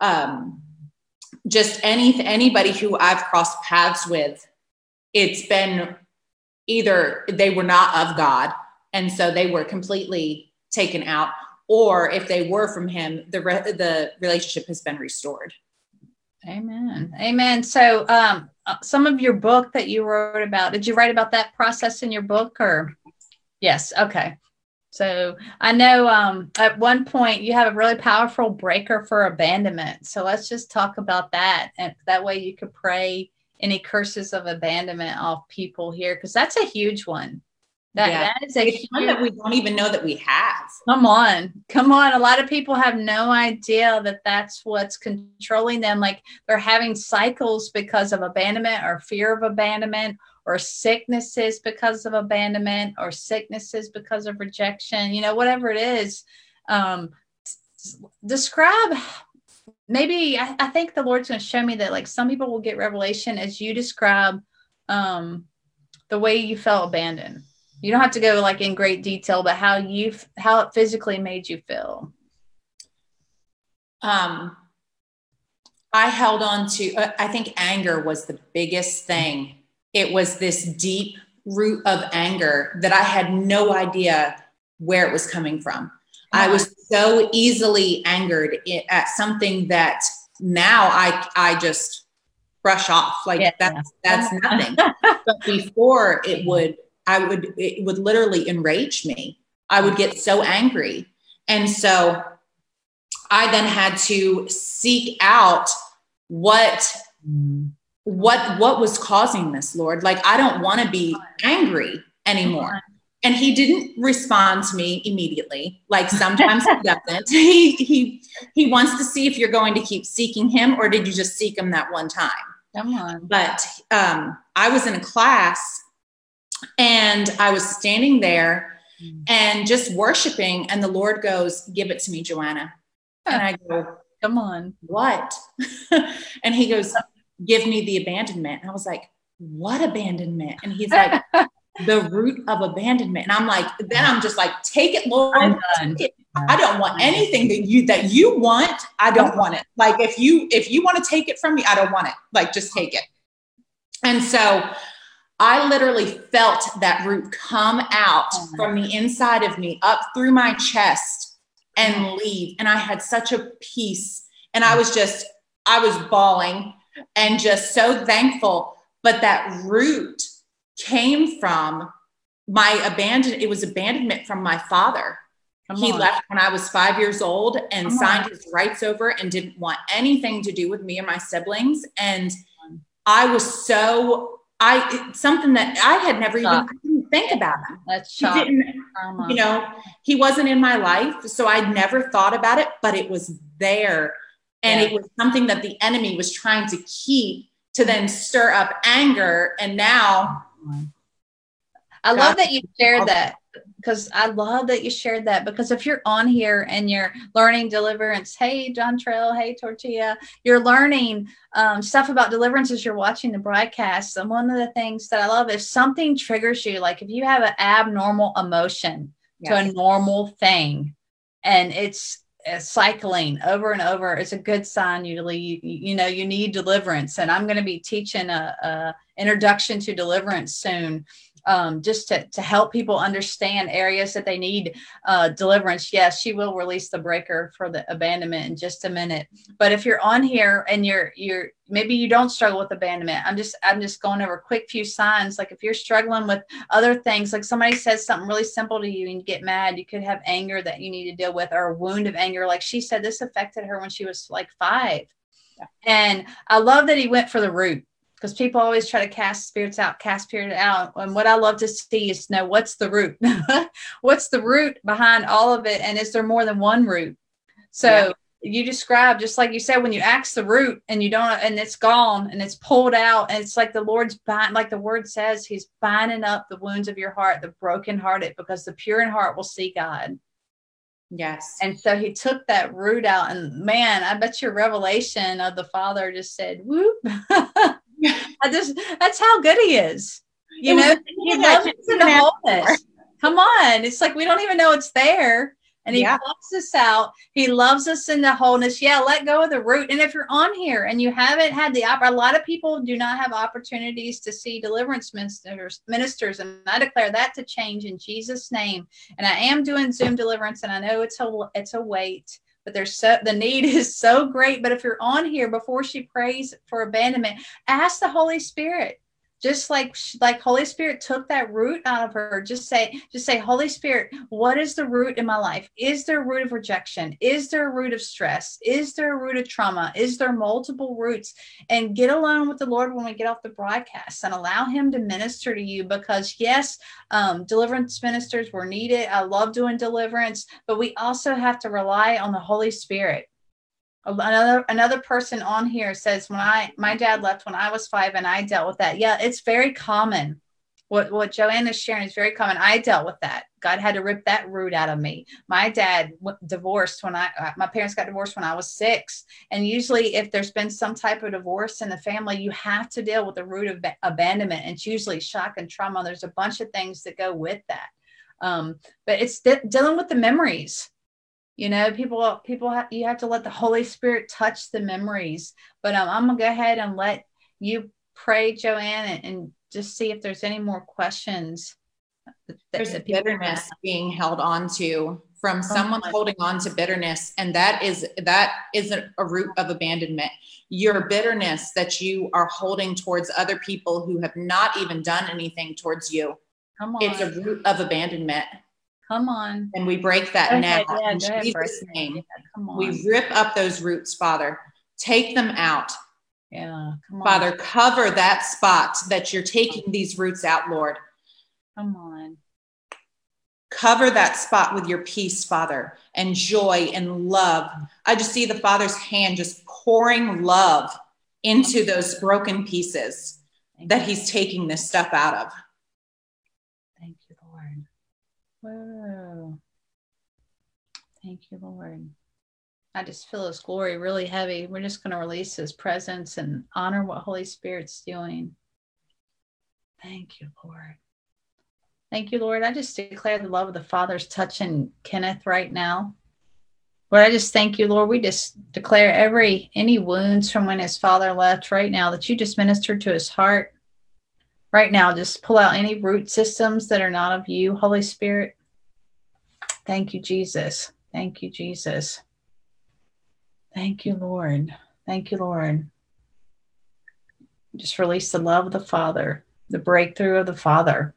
um, just any anybody who I've crossed paths with, it's been either they were not of God, and so they were completely taken out, or if they were from Him, the re- the relationship has been restored. Amen. Amen. So, um, uh, some of your book that you wrote about, did you write about that process in your book, or? Yes. Okay. So I know um, at one point you have a really powerful breaker for abandonment. So let's just talk about that. And that way you could pray any curses of abandonment off people here, because that's a huge one. That, yeah. that is a huge, one that we don't even know that we have. Come on, come on. A lot of people have no idea that that's what's controlling them. Like they're having cycles because of abandonment or fear of abandonment or sicknesses because of abandonment or sicknesses because of rejection, you know, whatever it is. Um, describe maybe I, I think the Lord's going to show me that like some people will get revelation as you describe um, the way you felt abandoned. You don't have to go like in great detail, but how you how it physically made you feel. Um, I held on to. Uh, I think anger was the biggest thing it was this deep root of anger that I had no idea where it was coming from. I was so easily angered at something that now I I just brush off like yeah. that's that's nothing. but before it would I would it would literally enrage me. I would get so angry. And so I then had to seek out what mm what what was causing this lord? Like i don't want to be angry anymore. And he didn't respond to me immediately. Like sometimes he doesn't. He he he wants to see if you're going to keep seeking him or did you just seek him that one time? Come on. But um i was in a class and i was standing there mm. and just worshiping and the lord goes give it to me joanna. And i go come on. What? And he goes give me the abandonment. And I was like, what abandonment? And he's like, the root of abandonment. And I'm like, then I'm just like, take it, Lord. Take it. I don't want anything that you that you want. I don't want it. Like if you if you want to take it from me, I don't want it. Like just take it. And so I literally felt that root come out oh from the inside of me up through my chest and leave. And I had such a peace. And I was just, I was bawling and just so thankful. But that root came from my abandon. It was abandonment from my father. Come he on. left when I was five years old and Come signed on. his rights over and didn't want anything to do with me or my siblings. And I was so I something that I had never even think about him. That's he didn't, you know, he wasn't in my life, so I'd never thought about it, but it was there, and yeah. it was something that the enemy was trying to keep to then stir up anger, and now. I love that you shared that because I love that you shared that because if you're on here and you're learning deliverance, hey John Trail, hey Tortilla, you're learning um, stuff about deliverance as you're watching the broadcast. And one of the things that I love is something triggers you, like if you have an abnormal emotion yes. to a normal thing, and it's Uh, cycling over and over it's a good sign usually you, you know you need deliverance. And i'm going to be teaching a, a introduction to deliverance soon um, just to, to help people understand areas that they need uh, deliverance. Yes, she will release the breaker for the abandonment in just a minute. But if you're on here and you're you're maybe you don't struggle with abandonment, I'm just I'm just going over a quick few signs. Like if you're struggling with other things, like somebody says something really simple to you and you get mad, you could have anger that you need to deal with or a wound of anger. Like she said, this affected her when she was like five. Yeah. And I love that he went for the root because people always try to cast spirits out, cast spirit out. And what I love to see is know what's the root, what's the root behind all of it, and is there more than one root? So yeah. you describe just like you said when you axe the root and you don't, and it's gone and it's pulled out, and it's like the Lord's bind, like the word says, He's binding up the wounds of your heart, the brokenhearted, because the pure in heart will see God. Yes. And so he took that root out, and man, I bet your revelation of the Father just said, "Whoop." I just that's how good he is. You know, he loves us in the wholeness. Come on. It's like we don't even know it's there. And he yeah. us out. He loves us in the wholeness. Yeah, let go of the root. And if you're on here and you haven't had the a lot of people do not have opportunities to see deliverance ministers, ministers, and I declare that to change in Jesus' name. And I am doing Zoom deliverance, and I know it's a it's a wait but there's so the need is so great. But if you're on here before she prays for abandonment, ask the Holy Spirit. Just like like Holy Spirit took that root out of her. Just say, just say, Holy Spirit, what is the root in my life? Is there a root of rejection? Is there a root of stress? Is there a root of trauma? Is there multiple roots? And get alone with the Lord when we get off the broadcast and allow Him to minister to you. Because yes, um, deliverance ministers were needed. I love doing deliverance, but we also have to rely on the Holy Spirit. Another another person on here says when I my dad left when I was five and I dealt with that. Yeah, it's very common. What what Joanne is sharing is very common. I dealt with that. God had to rip that root out of me. My dad divorced when I uh, my parents got divorced when I was six. And usually, if there's been some type of divorce in the family, you have to deal with the root of abandonment. And it's usually shock and trauma. There's a bunch of things that go with that. Um, but it's de- dealing with the memories you know people people have you have to let the holy spirit touch the memories but um, i'm gonna go ahead and let you pray joanne and, and just see if there's any more questions that, there's that bitterness have. being held on to from oh someone holding on to bitterness and that is that isn't a root of abandonment your bitterness that you are holding towards other people who have not even done anything towards you Come on. it's a root of abandonment Come on. And we break that now yeah, in Jesus' name. Yeah, come on. We rip up those roots, Father. Take them out. Yeah. Father, cover that spot that you're taking these roots out, Lord. Come on. Cover that spot with your peace, Father, and joy and love. I just see the Father's hand just pouring love into those broken pieces that He's taking this stuff out of. Whoa. Thank you, Lord. I just feel His glory really heavy. We're just going to release His presence and honor what Holy Spirit's doing. Thank you, Lord. Thank you, Lord. I just declare the love of the Father's touching Kenneth right now. Lord, I just thank you, Lord. We just declare every any wounds from when his father left right now that you just ministered to his heart. Right now, just pull out any root systems that are not of you, Holy Spirit. Thank you, Jesus. Thank you, Jesus. Thank you, Lord. Thank you, Lord. Just release the love of the Father, the breakthrough of the Father.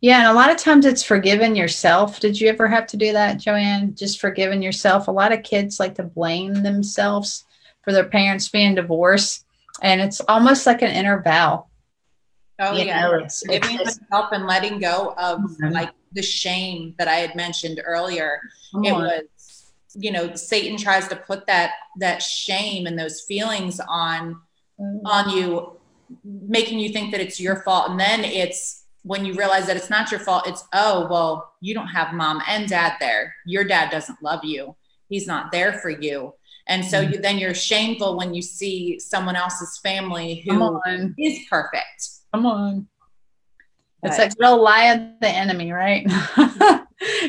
Yeah, and a lot of times it's forgiving yourself. Did you ever have to do that, Joanne? Just forgiving yourself. A lot of kids like to blame themselves for their parents being divorced, and it's almost like an inner vow. Oh you yeah, know, it's, giving it's, myself and letting go of mm-hmm. like the shame that I had mentioned earlier. It was, you know, Satan tries to put that that shame and those feelings on mm-hmm. on you, making you think that it's your fault, and then it's when you realize that it's not your fault, it's, oh, well, you don't have mom and dad there. Your dad doesn't love you. He's not there for you. And so you, then you're shameful when you see someone else's family who is perfect. Come on. But, it's like real lie of the enemy, right?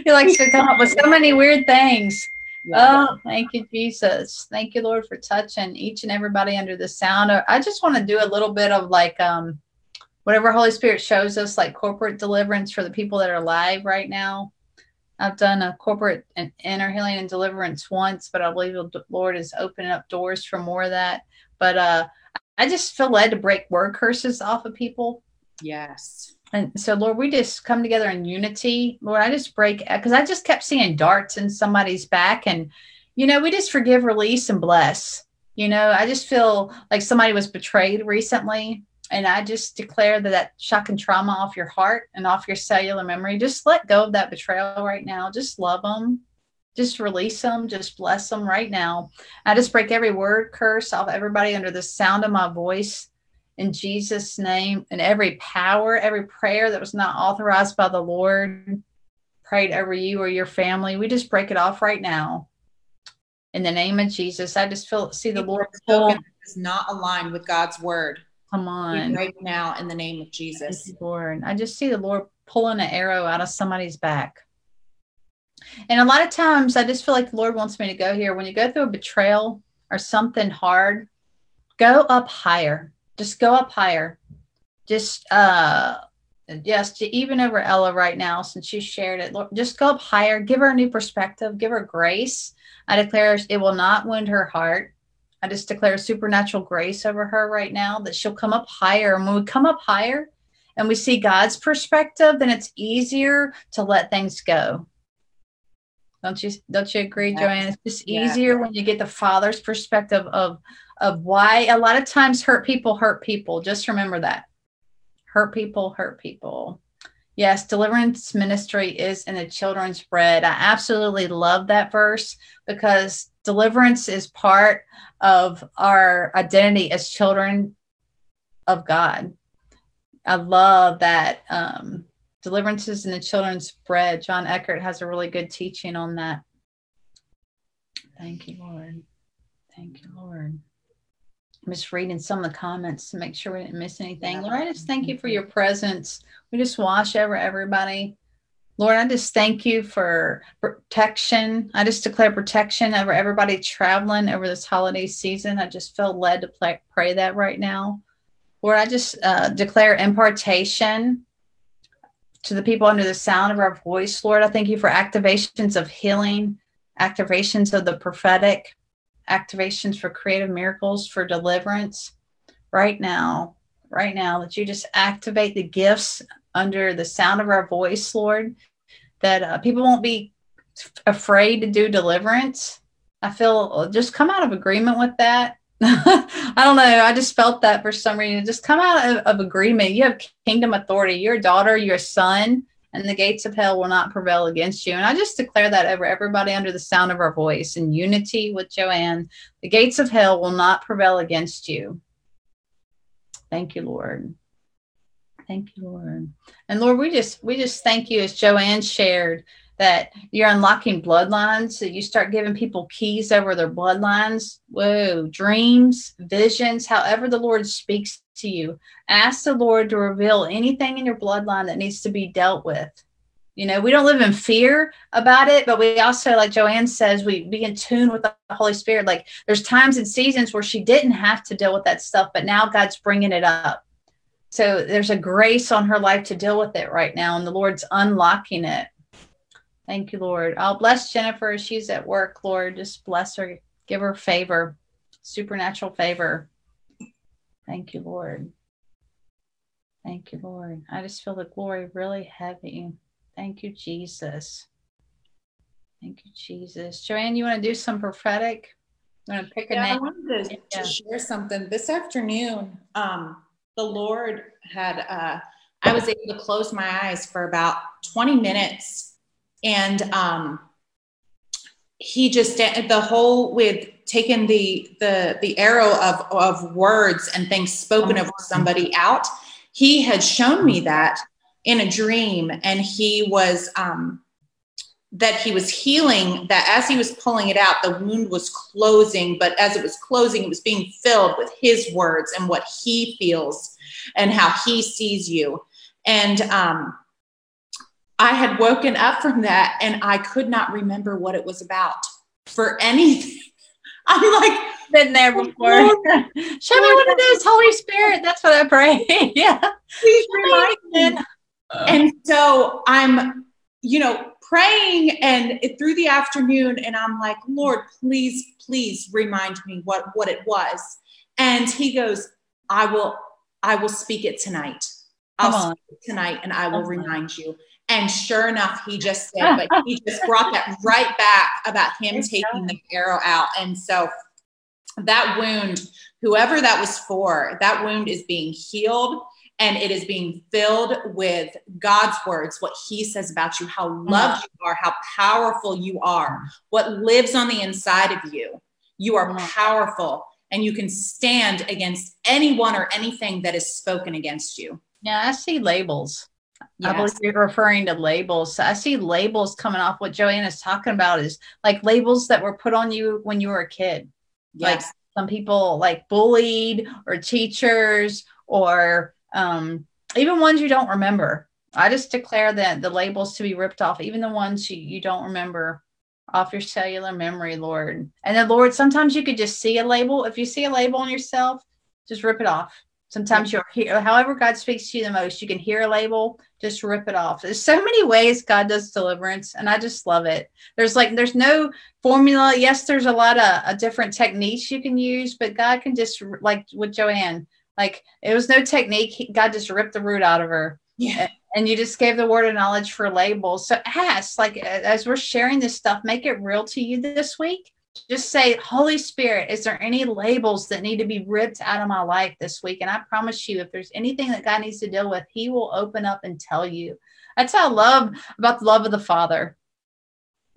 he likes to come up with so many weird things. Yeah. Oh, thank you, Jesus. Thank you, Lord, for touching each and everybody under the sound. I just want to do a little bit of like um whatever Holy Spirit shows us, like corporate deliverance for the people that are live right now. I've done a corporate and inner healing and deliverance once, but I believe the Lord is opening up doors for more of that. But uh, I just feel led to break word curses off of people. Yes. And so, Lord, we just come together in unity. Lord, I just break because I just kept seeing darts in somebody's back. And, you know, we just forgive, release, and bless. You know, I just feel like somebody was betrayed recently and I just declare that that shock and trauma off your heart and off your cellular memory. Just let go of that betrayal right now. Just love them. Just release them. Just bless them right now. I just break every word curse off everybody under the sound of my voice in Jesus' name. And every power, every prayer that was not authorized by the Lord prayed over you or your family, we just break it off right now. In the name of Jesus, I just feel see the Lord is not aligned with God's word. Come on. Right now, in the name of Jesus. Lord. I just see the Lord pulling an arrow out of somebody's back. And a lot of times, I just feel like the Lord wants me to go here. When you go through a betrayal or something hard, go up higher. Just go up higher. Just, uh, yes, even over Ella right now, since she shared it, Lord, just go up higher. Give her a new perspective. Give her grace. I declare it will not wound her heart. I just declare supernatural grace over her right now that she'll come up higher. And when we come up higher and we see God's perspective, then it's easier to let things go. Don't you don't you agree, yes. Joanne? It's just easier when you get the father's perspective of of why a lot of times hurt people hurt people. Just remember that. Hurt people hurt people. Yes, deliverance ministry is in the children's bread. I absolutely love that verse because deliverance is part of our identity as children of God. I love that um, deliverance is in the children's bread. John Eckhardt has a really good teaching on that. Thank you, Lord. Thank you, Lord. I'm just reading some of the comments to make sure we didn't miss anything. Lord, I just thank you for your presence. We just wash over everybody. Lord, I just thank you for protection. I just declare protection over everybody traveling over this holiday season. I just feel led to play, pray that right now. Lord, I just uh, declare impartation to the people under the sound of our voice. Lord, I thank you for activations of healing, activations of the prophetic, activations for creative miracles, for deliverance right now, right now, that you just activate the gifts under the sound of our voice, Lord, that uh, people won't be afraid to do deliverance. I feel uh, just come out of agreement with that. I don't know. I just felt that for some reason. Just come out of, of agreement. You have kingdom authority. You're a daughter, you're a son, and the gates of hell will not prevail against you. And I just declare that over everybody under the sound of our voice in unity with Joanne. The gates of hell will not prevail against you. Thank you, Lord. Thank you, Lord. And Lord, we just we just thank you as Joanne shared that you're unlocking bloodlines. So you start giving people keys over their bloodlines. Whoa, dreams, visions, however the Lord speaks to you. Ask the Lord to reveal anything in your bloodline that needs to be dealt with. You know, we don't live in fear about it, but we also, like Joanne says, we be in tune with the Holy Spirit. Like there's times and seasons where she didn't have to deal with that stuff, but now God's bringing it up. So there's a grace on her life to deal with it right now, and the Lord's unlocking it. Thank you, Lord. I'll bless Jennifer. She's at work, Lord. Just bless her, give her favor, supernatural favor. Thank you, Lord. Thank you, Lord. I just feel the glory really heavy. Thank you, Jesus. Thank you, Jesus. Joanne, you want to do some prophetic? You want to pick a yeah, name? I wanted to, yeah. to, share something. This afternoon, um, the Lord had, uh, I was able to close my eyes for about 20 minutes. And um, he just, the whole with taking the, the, the arrow of, of words and things spoken of somebody out, he had shown me that in a dream. And he was um, that he was healing that as he was pulling it out the wound was closing. But as it was closing it was being filled with his words and what he feels and how he sees you. And um, i had woken up from that and i could not remember what it was about for anything i'm like been there oh, before. Show me what it is, Holy Spirit. That's what I pray. yeah. Please remind me and so I'm, you know, praying and it, through the afternoon, and I'm like, Lord, please, please remind me what what it was. And he goes, I will, I will speak it tonight. I'll speak it tonight, and I will remind you. And sure enough, he just said, but he just brought that right back about him taking the arrow out. And so that wound, whoever that was for, that wound is being healed and it is being filled with God's words, what He says about you, how mm. loved you are, how powerful you are, what lives on the inside of you. You are mm. powerful and you can stand against anyone or anything that is spoken against you. Yeah, I see labels. Yes. I believe you're referring to labels. So I see labels coming off. What Joanne is talking about is like labels that were put on you when you were a kid. Yes. Like some people like bullied or teachers or um, even ones you don't remember. I just declare that the labels to be ripped off, even the ones you, you don't remember off your cellular memory, Lord. And then, Lord, sometimes you could just see a label. If you see a label on yourself, just rip it off. Sometimes you'll hear, however, God speaks to you the most, you can hear a label, just rip it off. There's so many ways God does deliverance, and I just love it. There's like, there's no formula. Yes, there's a lot of, of different techniques you can use, but God can just, like with Joanne, like it was no technique. God just ripped the root out of her. Yeah. And you just gave the word of knowledge for labels. So ask, like as we're sharing this stuff, make it real to you this week. Just say, Holy Spirit, is there any labels that need to be ripped out of my life this week? And I promise you, if there's anything that God needs to deal with, He will open up and tell you. That's how I love about the love of the Father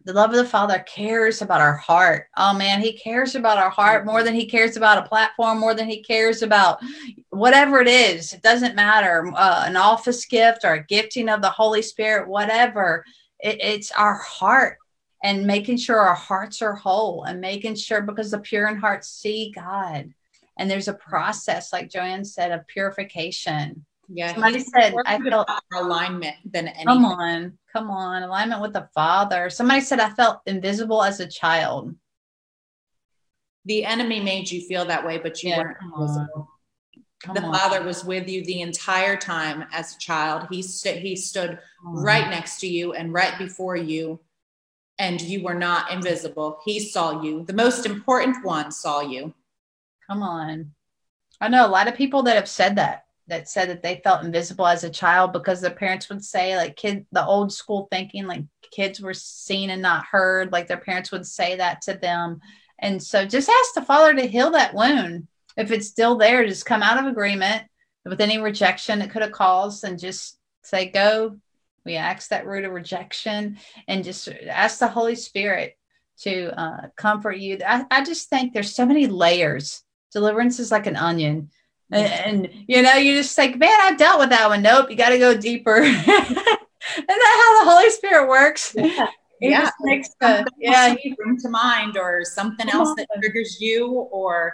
the love of the Father cares about our heart. Oh man, He cares about our heart more than He cares about a platform, more than He cares about whatever it is. It doesn't matter uh, an office gift or a gifting of the Holy Spirit, whatever. It, it's our heart and making sure our hearts are whole and making sure because the pure in heart see God. And there's a process, like Joanne said, of purification. Yeah. Somebody said I felt alignment than anything. Come on, come on, alignment with the Father. Somebody said I felt invisible as a child. The enemy made you feel that way, but you yeah, weren't invisible. the on. Father was with you the entire time as a child. He stood he stood right next to you and right before you, and you were not invisible. He saw you. The most important one saw you. Come on. I know a lot of people that have said that that said that they felt invisible as a child because their parents would say like kid the old school thinking like kids were seen and not heard like their parents would say that to them and so just ask the father to heal that wound if it's still there just come out of agreement with any rejection it could have caused and just say go we ask that root of rejection and just ask the holy spirit to uh, comfort you I, I just think there's so many layers deliverance is like an onion and, and, you know, you just like, man, I dealt with that one. Nope, you got to go deeper. Isn't that how the Holy Spirit works? Yeah. He yeah. Makes the, yeah, he bring to mind or something else that triggers you or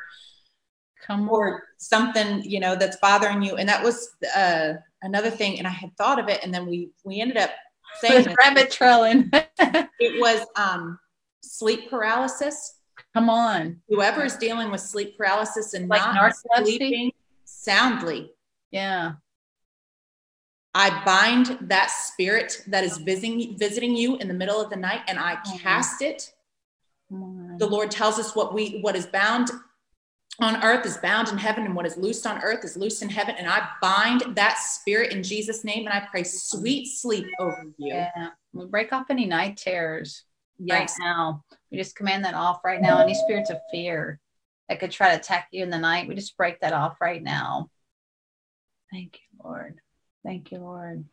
Come or something, you know, that's bothering you. And that was uh, another thing. And I had thought of it, and then we we ended up saying rabbit trailing. it was um, sleep paralysis. Come on. Whoever is dealing with sleep paralysis and like not sleeping soundly. Yeah. I bind that spirit that is visiting visiting you in the middle of the night and I cast it. The Lord tells us what we what is bound on earth is bound in heaven and what is loosed on earth is loosed in heaven and I bind that spirit in Jesus name and I pray sweet sleep over you. Yeah. We break off any night terrors yes. right now. We just command that off right now. Any spirits of fear that could try to attack you in the night, we just break that off right now. Thank you, Lord. Thank you, Lord.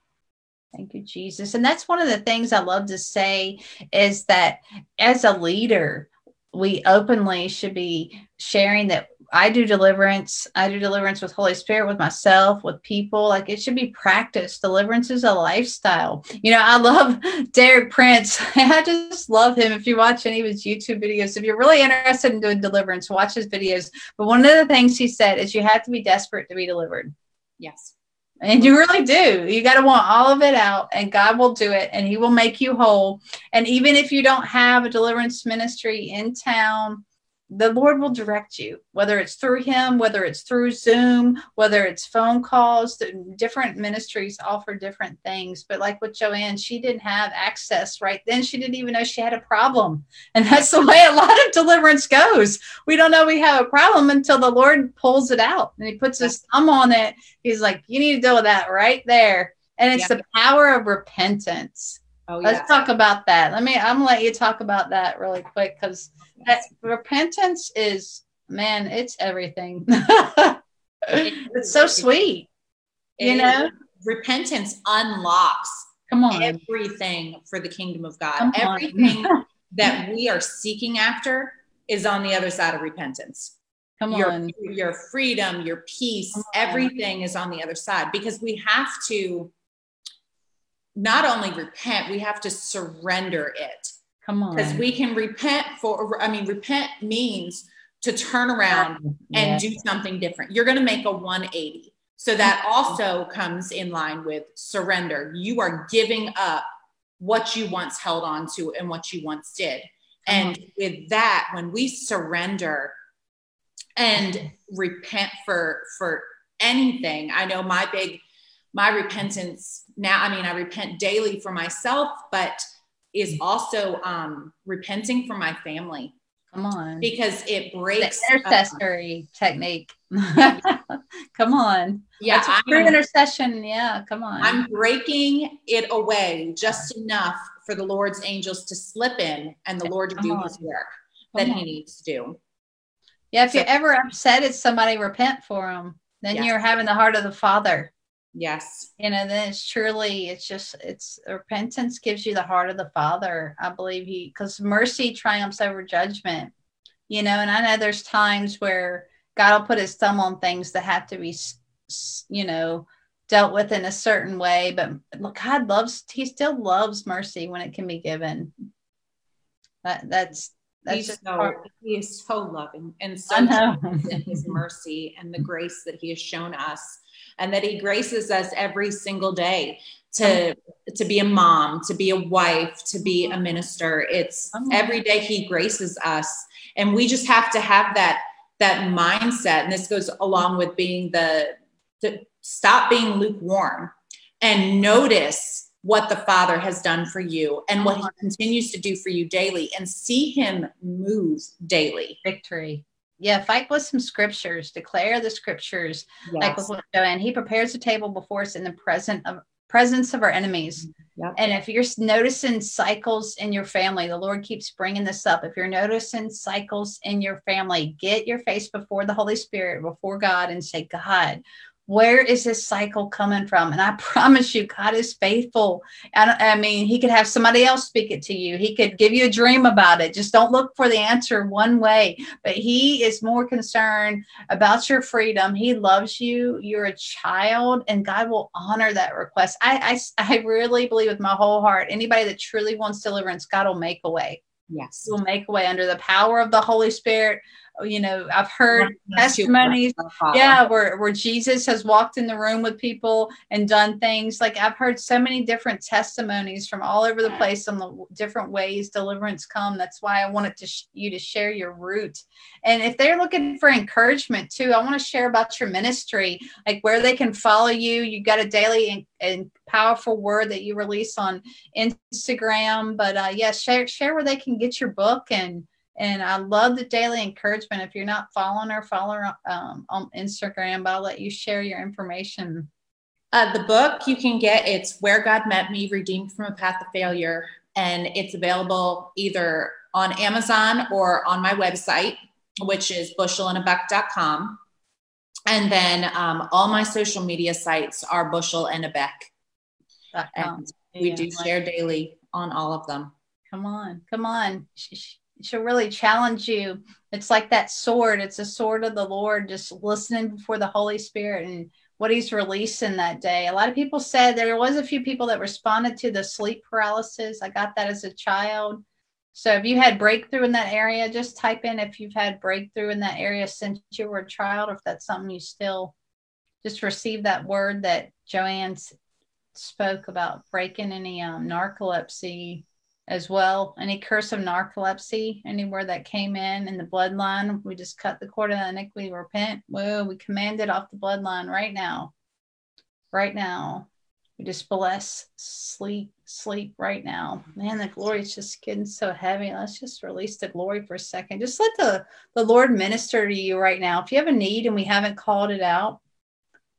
Thank you, Jesus. And that's one of the things I love to say is that as a leader, we openly should be sharing that I do deliverance. I do deliverance with Holy Spirit, with myself, with people. Like it should be practiced. Deliverance is a lifestyle. You know, I love Derek Prince. I just love him. If you watch any of his YouTube videos, if you're really interested in doing deliverance, watch his videos. But one of the things he said is you have to be desperate to be delivered. Yes. And you really do. You got to want all of it out, and God will do it, and He will make you whole. And even if you don't have a deliverance ministry in town, the Lord will direct you, whether it's through Him, whether it's through Zoom, whether it's phone calls. Different ministries offer different things. But like with Joanne, she didn't have access right then. She didn't even know she had a problem. And that's the way a lot of deliverance goes. We don't know we have a problem until the Lord pulls it out and He puts His thumb on it. He's like, you need to deal with that right there. And it's yeah. the power of repentance. Oh, yeah. Let's talk about that. Let me, I'm gonna let you talk about that really quick because repentance is man, it's everything. it's so sweet. You know, repentance unlocks come on everything for the kingdom of God. Come everything that we are seeking after is on the other side of repentance. Come your, on. Your freedom, your peace, everything is on the other side because we have to not only repent, we have to surrender it. Come on. Because we can repent for, I mean, repent means to turn around and do something different. You're going to make a 180. So that mm-hmm. also comes in line with surrender. You are giving up what you once held on to and what you once did. And with that, when we surrender and mm-hmm. repent for for anything, I know my big my repentance now, I mean, I repent daily for myself, but is also um, repenting for my family. Come on. Because it breaks the intercessory uh, technique. come on. Yeah. True intercession. Yeah. Come on. I'm breaking it away just enough for the Lord's angels to slip in and the Lord to come do on. his work come that on. he needs to do. Yeah. If so, you're ever upset at somebody, repent for them. Then yes. you're having the heart of the Father. Yes. You know, then it's truly, it's just, it's repentance gives you the heart of the Father. I believe he, because mercy triumphs over judgment, you know, and I know there's times where God will put his thumb on things that have to be, you know, dealt with in a certain way. But God loves, he still loves mercy when it can be given. That, that's, that's He's so, he is so loving and so in his mercy and the grace that he has shown us and that he graces us every single day to mm-hmm. to be a mom to be a wife to be a mm-hmm. minister. It's mm-hmm. every day he graces us. And we just have to have that that mindset. And this goes along with being the, the stop being lukewarm and notice what the father has done for you and what he continues to do for you daily and see him move daily. Victory yeah, fight with some scriptures, declare the scriptures, yes. like with Joanne. He prepares a table before us in the present of presence of our enemies. Mm-hmm. Yep. And if you're noticing cycles in your family, the Lord keeps bringing this up. If you're noticing cycles in your family, get your face before the Holy Spirit, before God, and say, God, where is this cycle coming from? And I promise you, God is faithful. And I mean, He could have somebody else speak it to you. He could give you a dream about it. Just don't look for the answer one way. But He is more concerned about your freedom. He loves you. You're a child, and God will honor that request. I I, I really believe with my whole heart, anybody that truly wants deliverance, God will make a way. Yes. He will make a way under the power of the Holy Spirit, you know, I've heard testimonies, yeah, where, where Jesus has walked in the room with people and done things. Like I've heard so many different testimonies from all over the place on the different ways deliverance come. That's why I wanted to sh- you to share your root. And if they're looking for encouragement too, I want to share about your ministry, like where they can follow you. You got a daily and, and powerful word that you release on Instagram. But uh, yeah, share share where they can get your book and and I love the daily encouragement. If you're not following her, follow her um, on Instagram, but I'll let you share your information. Uh, the book you can get it's Where God Met Me, Redeemed from a Path of Failure, and it's available either on Amazon or on my website, which is bushelandabeck.com. And then um, all my social media sites are Bushel and a Beck. And we do share daily on all of them. Come on, come on she'll really challenge you. It's like that sword. It's a sword of the Lord, just listening before the Holy Spirit and what he's releasing that day. A lot of people said there was a few people that responded to the sleep paralysis. I got that as a child. So if you had breakthrough in that area, just type in if you've had breakthrough in that area since you were a child, or if that's something you still just receive that word that Joanne spoke about breaking any um, narcolepsy as well. Any curse of narcolepsy, anywhere that came in in the bloodline, we just cut the cord of the iniquity, repent. Whoa, we command it off the bloodline right now. Right now. We just bless sleep, sleep right now. Man, the glory is just getting so heavy. Let's just release the glory for a second. Just let the, the Lord minister to you right now. If you have a need and we haven't called it out,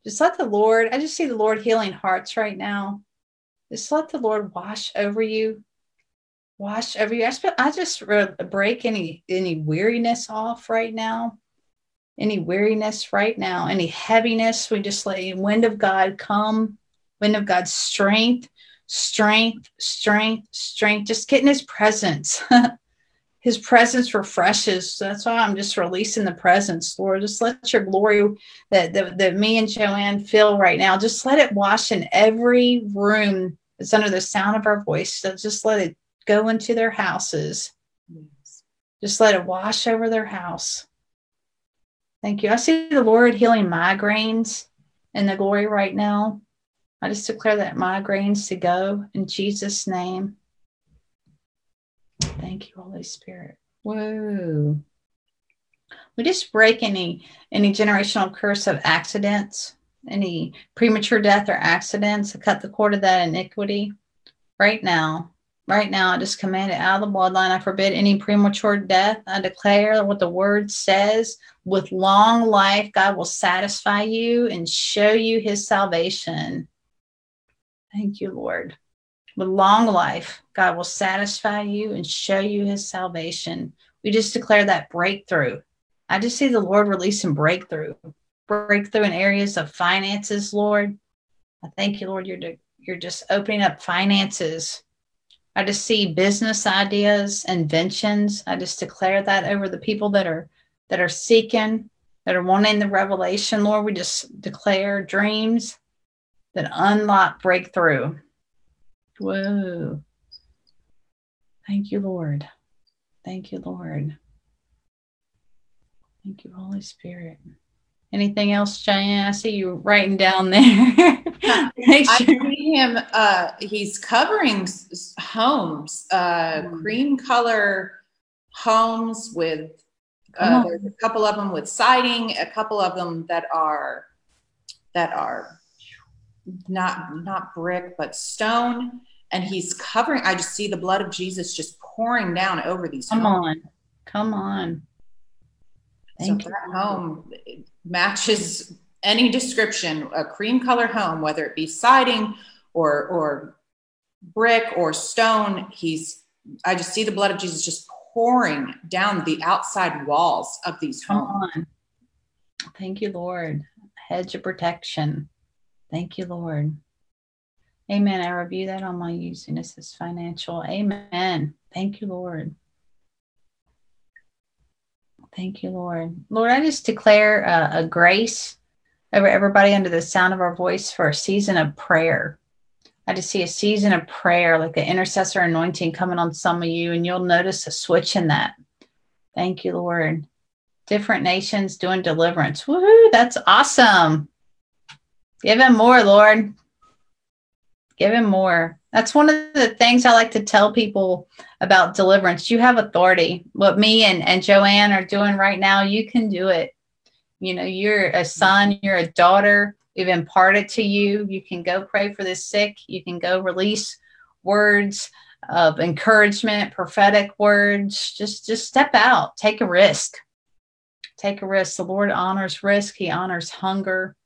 just let the Lord, I just see the Lord healing hearts right now. Just let the Lord wash over you wash every aspect. I just break any any weariness off right now. Any weariness right now, any heaviness, we just let wind of God come, wind of God's strength, strength, strength, strength. Just get in His presence. his presence refreshes. That's why I'm just releasing the presence, Lord. Just let your glory that, that, that me and Joanne feel right now, just let it wash in every room that's under the sound of our voice. So just let it go into their houses. Yes. Just let it wash over their house. Thank you. I see the Lord healing migraines in the glory right now. I just declare that migraines to go in Jesus' name. Thank you, Holy Spirit. Whoa. We just break any any generational curse of accidents, any premature death or accidents, cut the cord of that iniquity right now Right now, I just command it out of the bloodline. I forbid any premature death. I declare what the word says. With long life, God will satisfy you and show you his salvation. Thank you, Lord. With long life, God will satisfy you and show you his salvation. We just declare that breakthrough. I just see the Lord releasing breakthrough, breakthrough in areas of finances, Lord. I thank you, Lord. You're, you're just opening up finances I just see business ideas, inventions. I just declare that over the people that are that are seeking, that are wanting the revelation, Lord. We just declare dreams that unlock breakthrough. Whoa. Thank you, Lord. Thank you, Lord. Thank you, Holy Spirit. Anything else, Cheyenne? I see you writing down there. Make I see him. Uh, he's covering homes, uh, mm. cream color homes with. Uh, there's a couple of them with siding, a couple of them that are that are not not brick but stone, and he's covering. I just see the blood of Jesus just pouring down over these. Come homes. on, come on. Thank so you. that home matches any description, a cream color home, whether it be siding or or brick or stone, he's I just see the blood of Jesus just pouring down the outside walls of these homes. Thank you, Lord. Hedge of protection. Thank you, Lord. Amen. I review that on my using this as financial. Amen. Thank you, Lord. Thank you, Lord. Lord, I just declare a, a grace over everybody under the sound of our voice for a season of prayer. I just see a season of prayer, like the intercessor anointing coming on some of you, and you'll notice a switch in that. Thank you, Lord. different nations doing deliverance. Woohoo, that's awesome. Give him more, Lord. Give him more. That's one of the things I like to tell people about deliverance. You have authority. What me and, and Joanne are doing right now, you can do it. You know, you're a son, you're a daughter. We've imparted to you. You can go pray for the sick. You can go release words of encouragement, prophetic words. Just just step out. Take a risk. Take a risk. The Lord honors risk. He honors hunger.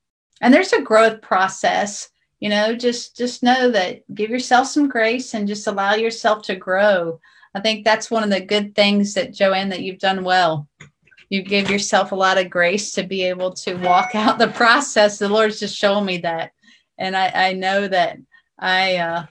And there's a growth process you know just just know that give yourself some grace and just allow yourself to grow i think that's one of the good things that joanne that you've done well you give yourself a lot of grace to be able to walk out the process. The lord's just showing me that. And i i know that i uh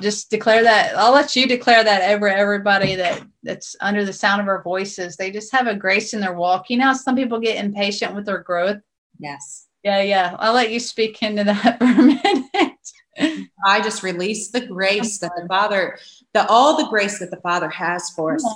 just declare that i'll let you declare that over everybody that that's under the sound of our voices. They just have a grace in their walk. You know some people get impatient with their growth? Yes. Yeah, yeah. I'll let you speak into that for a minute. I just release the grace that the Father, the all the grace that the Father has for us,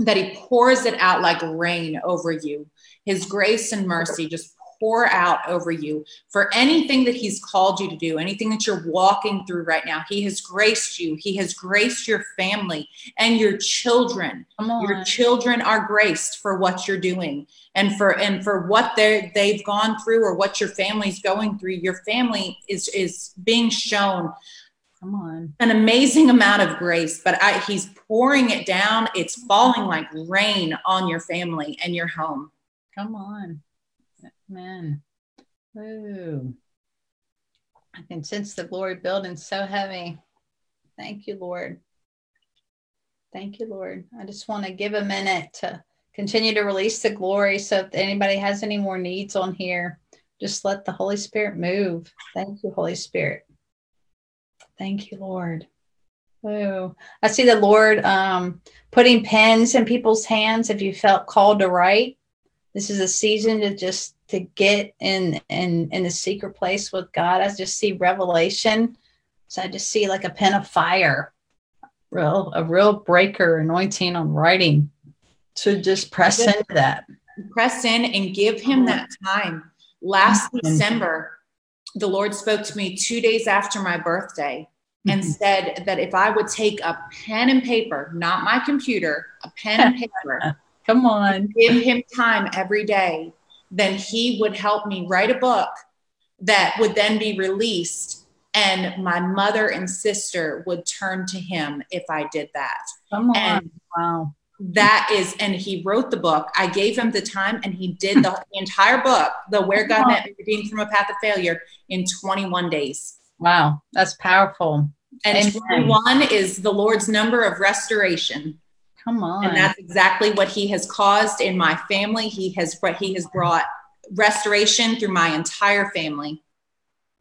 that He pours it out like rain over you. His grace and mercy just pour out over you for anything that He's called you to do, anything that you're walking through right now. He has graced you, He has graced your family and your children. Your children are graced for what you're doing and for and for what they they've gone through or what your family's going through. Your family is is being shown Come on. An amazing amount of grace, but I, he's pouring it down. It's falling like rain on your family and your home. Come on. Amen. Ooh. I can sense the glory building so heavy. Thank you, Lord. Thank you, Lord. I just want to give a minute to continue to release the glory. So if anybody has any more needs on here, just let the Holy Spirit move. Thank you, Holy Spirit. Thank you, Lord. Ooh. I see the Lord um, putting pens in people's hands if you felt called to write. This is a season to just to get in in in the secret place with God. I just see revelation. So I just see like a pen of fire, real a real breaker anointing on writing to just press into that. Press in and give him that time. Last December, the Lord spoke to me two days after my birthday and mm-hmm. said that if I would take a pen and paper, not my computer, a pen and paper, come on, give him time every day then he would help me write a book that would then be released and my mother and sister would turn to him if I did that. Come on. And wow. That is, and he wrote the book. I gave him the time and he did the, the entire book, The Where God Met Me Redeemed from a Path of Failure, in 21 days. Wow, that's powerful. And Amen. 21 is the Lord's number of restoration. Come on. And that's exactly what he has caused in my family. He has he has brought restoration through my entire family.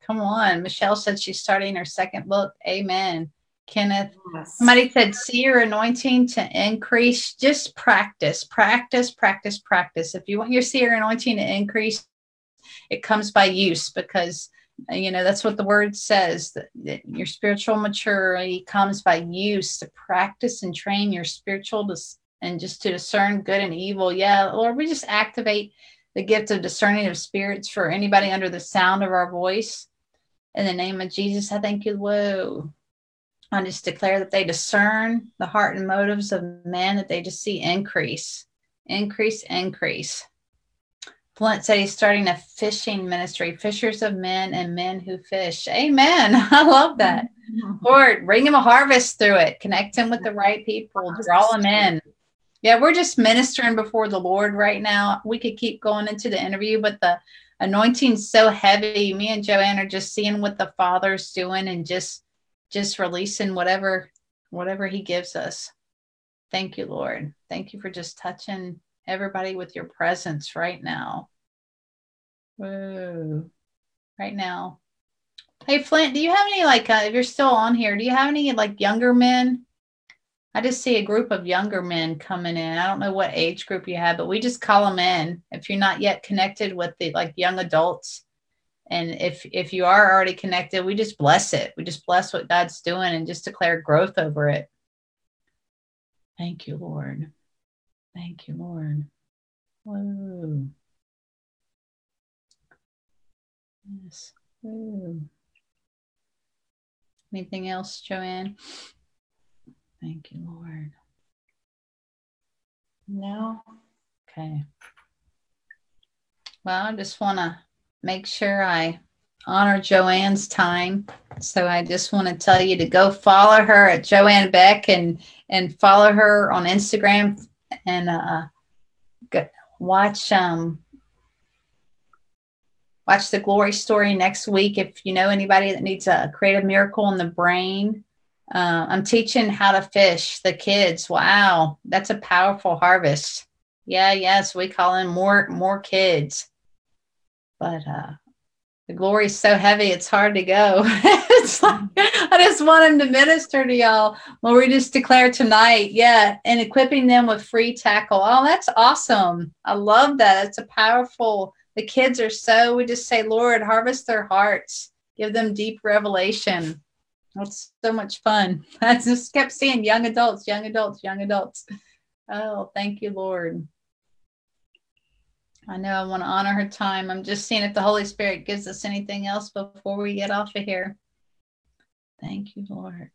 Come on. Michelle said she's starting her second book. Amen. Kenneth. Yes. Somebody said, see your anointing to increase. Just practice, practice, practice, practice. If you want your seer anointing to increase, it comes by use because uh, you know that's what the word says that, that, your spiritual maturity comes by use to practice and train your spiritual dis- and just to discern good and evil yeah lord we just activate the gift of discerning of spirits for anybody under the sound of our voice in the name of jesus i thank you whoa i just declare that they discern the heart and motives of men that they just see increase increase increase Flint said he's starting a fishing ministry, fishers of men and men who fish. Amen. I love that. Mm-hmm. Lord, bring him a harvest through it. Connect him with the right people. Draw him in. Yeah, we're just ministering before the Lord right now. We could keep going into the interview, but the anointing's so heavy. Me and Joanne are just seeing what the Father's doing and just just releasing whatever whatever he gives us. Thank you, Lord. Thank you for just touching everybody with your presence right now. Whoa. Right now. Hey, Flint, do you have any, like, uh, if you're still on here, do you have any, like, younger men? I just see a group of younger men coming in. I don't know what age group you have, but we just call them in if you're not yet connected with the like young adults. And if if you are already connected, we just bless it. We just bless what God's doing and just declare growth over it. Thank you, Lord. Thank you, Lord. Whoa. Yes. Whoa. Anything else, Joanne? Thank you, Lord. No. Okay. Well, I just want to make sure I honor Joanne's time. So I just want to tell you to go follow her at Joanne Beck and and follow her on Instagram and uh go, watch um watch the glory story next week if you know anybody that needs a creative miracle in the brain. Uh, I'm teaching how to fish the kids. Wow, that's a powerful harvest. Yeah, yes, we call in more more kids but uh the glory's so heavy it's hard to go. It's like i just want him to minister to y'all. Well we just declare tonight yeah and equipping them with free tackle. Oh that's awesome. I love that. It's a powerful the kids are so we just say lord harvest their hearts. Give them deep revelation. That's so much fun. I just kept seeing young adults young adults young adults. Oh thank you lord I know I want to honor her time. I'm just seeing if the Holy Spirit gives us anything else before we get off of here. Thank you, Lord.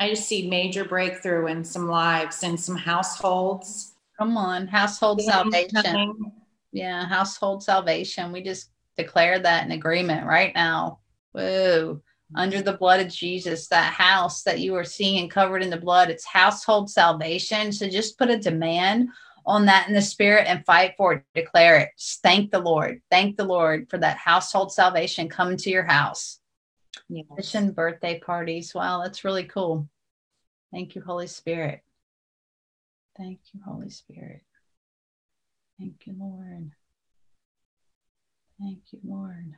I just see major breakthrough in some lives and some households. Come on, household salvation. Yeah, household salvation. We just declare that in agreement right now. Whoa under the blood of Jesus, that house that you are seeing and covered in the blood, it's household salvation. So just put a demand on that in the spirit and fight for it. Declare it. Just thank the Lord. Thank the Lord for that household salvation coming to your house. Yes. Mission birthday parties. Wow, that's really cool. Thank you, Holy Spirit. Thank you, Holy Spirit. Thank you, Lord. Thank you, Lord.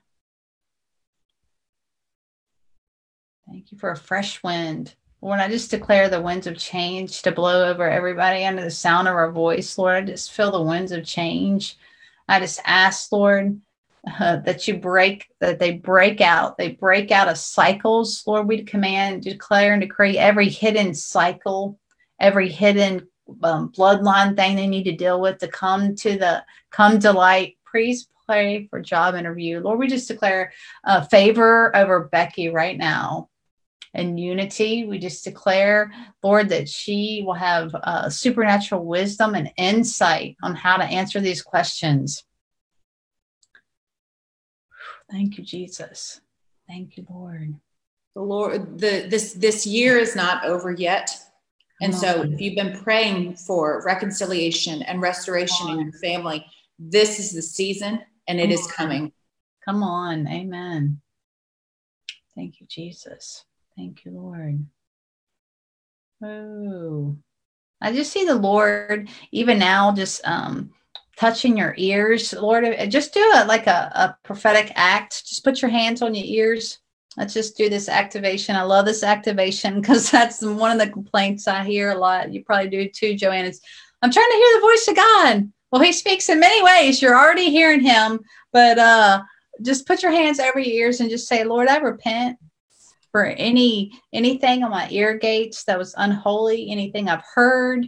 Thank you for a fresh wind. Lord, I just declare the winds of change to blow over everybody under the sound of our voice. Lord, I just feel the winds of change. I just ask, Lord, uh, that you break, that they break out. They break out of cycles. Lord, we command, declare, and decree every hidden cycle, every hidden um, bloodline thing they need to deal with to come to the come to light. Please pray for job interview. Lord, we just declare uh, favor over Becky right now and unity. We just declare, Lord, that she will have uh, supernatural wisdom and insight on how to answer these questions. Thank you, Jesus. Thank you, Lord. The Lord, the this this year is not over yet. And so if you've been praying for reconciliation and restoration in your family, this is the season and it is coming. Come on. Amen. Thank you, Jesus. Thank you, Lord. Oh, I just see the Lord even now just um, touching your ears. Lord, uh, just do it like a, a prophetic act. Just put your hands on your ears. Let's just do this activation. I love this activation because that's one of the complaints I hear a lot. You probably do too, Joanne. It's, I'm trying to hear the voice of God. Well, he speaks in many ways. You're already hearing him, but uh, just put your hands over your ears and just say, Lord, I repent for any anything on my ear gates that was unholy, anything I've heard,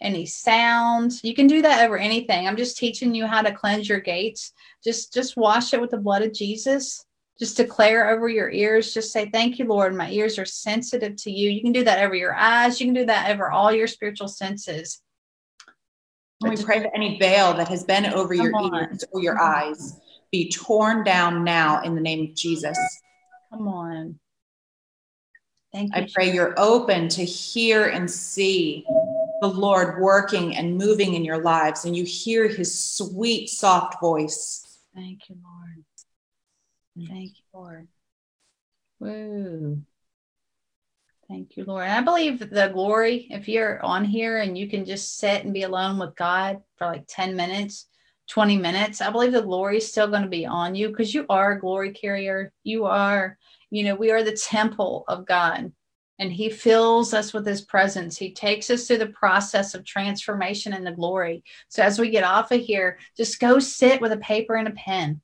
any sounds. You can do that over anything. I'm just teaching you how to cleanse your gates. Just just wash it with the blood of Jesus. Just declare over your ears. Just say, Thank you, Lord. My ears are sensitive to you. You can do that over your eyes. You can do that over all your spiritual senses. And we pray that any veil that has been over your on. ears or your eyes be torn down now in the name of Jesus. Come on. Thank you. I pray you're open to hear and see the Lord working and moving in your lives, and you hear his sweet, soft voice. Thank you, Lord. Mm. Thank you, Lord. Woo. Thank you, Lord. And I believe the glory, if you're on here and you can just sit and be alone with God for like 10 minutes, 20 minutes, I believe the glory is still going to be on you because you are a glory carrier. You are you know, we are the temple of God and he fills us with his presence. He takes us through the process of transformation and the glory. So as we get off of here, just go sit with a paper and a pen.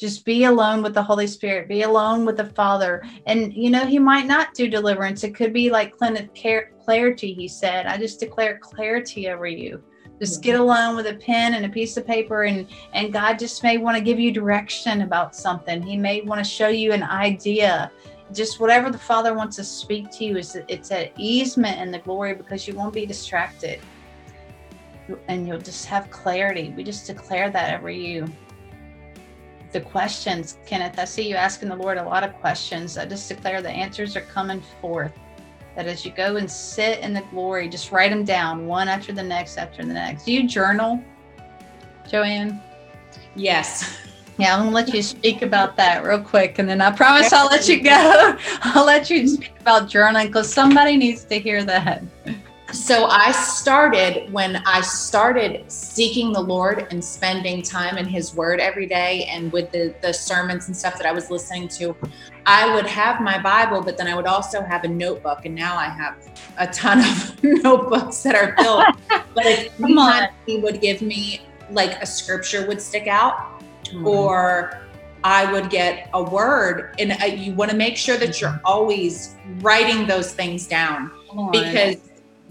Just be alone with the holy spirit. Be alone with the father. And you know he might not do deliverance. It could be like clarity he said. I just declare clarity over you just get alone with a pen and a piece of paper and and god just may want to give you direction about something. He may want to show you an idea. Just whatever the father wants to speak to you is it's an easement in the glory because you won't be distracted. And you'll just have clarity. We just declare that over you. The questions kenneth i see you asking the lord a lot of questions. I just declare the answers are coming forth that as you go and sit in the glory just write them down one after the next after the next do you journal joanne yes yeah, I'm gonna let you speak about that real quick, and then I promise I'll let you go. I'll let you speak about journaling because somebody needs to hear that. So I started when I started seeking the Lord and spending time in His Word every day, and with the the sermons and stuff that I was listening to, I would have my Bible, but then I would also have a notebook, and now I have a ton of notebooks that are filled. but if He would give me like a scripture would stick out mm-hmm. or I would get a word. And uh, you want to make sure that you're mm-hmm. always writing those things down because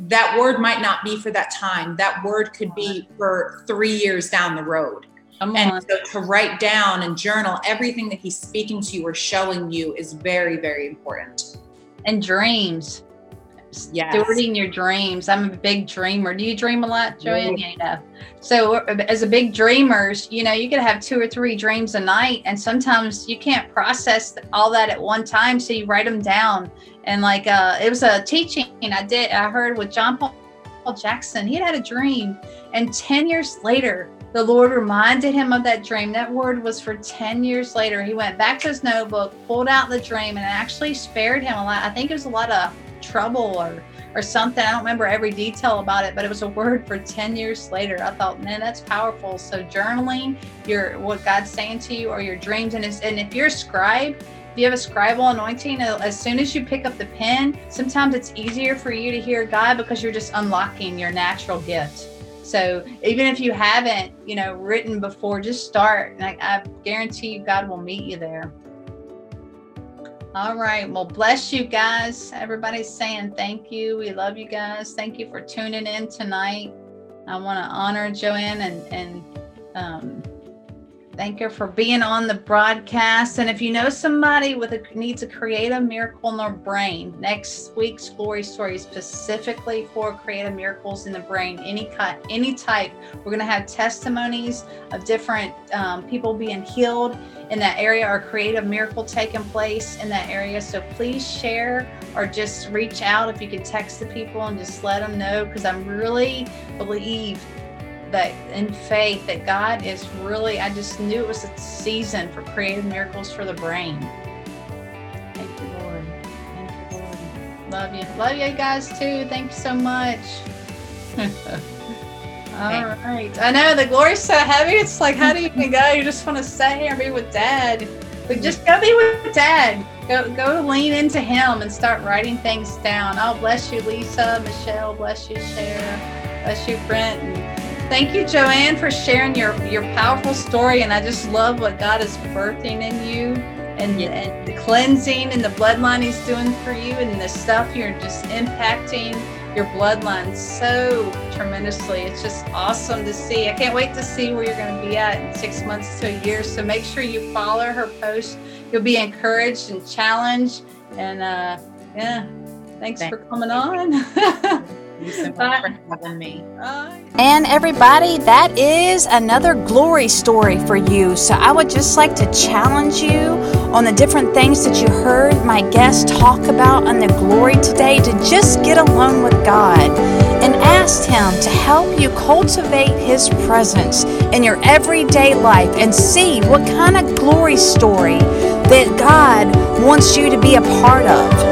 that word might not be for that time. That word could be for three years down the road. and so to write down and journal everything that he's speaking to you or showing you is very, very important. And dreams yes. stewarding your dreams. I'm a big dreamer. Do you dream a lot, Joanne? Yeah. yeah. So as a big dreamers, you know, you could have two or three dreams a night, and sometimes you can't process all that at one time, so you write them down. And like uh, it was a teaching I did, I heard with John Paul Jackson. He had had a dream, and ten years later, the Lord reminded him of that dream. That word was for 10 years later. He went back to his notebook, pulled out the dream, and actually spared him a lot. I think it was a lot of trouble or or something. I don't remember every detail about it, but it was a word for 10 years later. I thought, man, that's powerful. So journaling your what God's saying to you or your dreams. And, and if you're a scribe, if you have a scribal anointing, uh, as soon as you pick up the pen, sometimes it's easier for you to hear God because you're just unlocking your natural gift. So even if you haven't, you know, written before, just start. And I, I guarantee you God will meet you there. All right. Well, bless you guys. Everybody's saying thank you. We love you guys. Thank you for tuning in tonight. I want to honor Joanne and and um, Thank her for being on the broadcast. And if you know somebody with a needs to create a miracle in their brain, next week's glory story specifically for creative miracles in the brain, any cut, any type. We're going to have testimonies of different um, people being healed in that area or creative miracle taking place in that area. So please share or just reach out if you could text the people and just let them know because I'm really believe that in faith that God is really, I just knew it was a season for creative miracles for the brain. Thank you, Lord. Thank you, Lord. Love you. Love you guys too. Thank you so much. All right. I know the glory's so heavy. It's like, how do you even go? You just want to stay here and be with dad. But just go be with dad. Go go lean into him and start writing things down. Oh, bless you, Lisa, Michelle. Bless you, Cher. Bless you, Brent. Thank you, Joanne, for sharing your, your powerful story. And I just love what God is birthing in you and, and the cleansing and the bloodline He's doing for you and the stuff you're just impacting your bloodline so tremendously. It's just awesome to see. I can't wait to see where you're going to be at in six months to a year. So make sure you follow her post. You'll be encouraged and challenged. And uh, yeah, thanks, thanks. for coming on. you so much for having me. And everybody, that is another glory story for you. So I would just like to challenge you on the different things that you heard my guest talk about on the glory today to just get alone with God and ask Him to help you cultivate His presence in your everyday life and see what kind of glory story that God wants you to be a part of.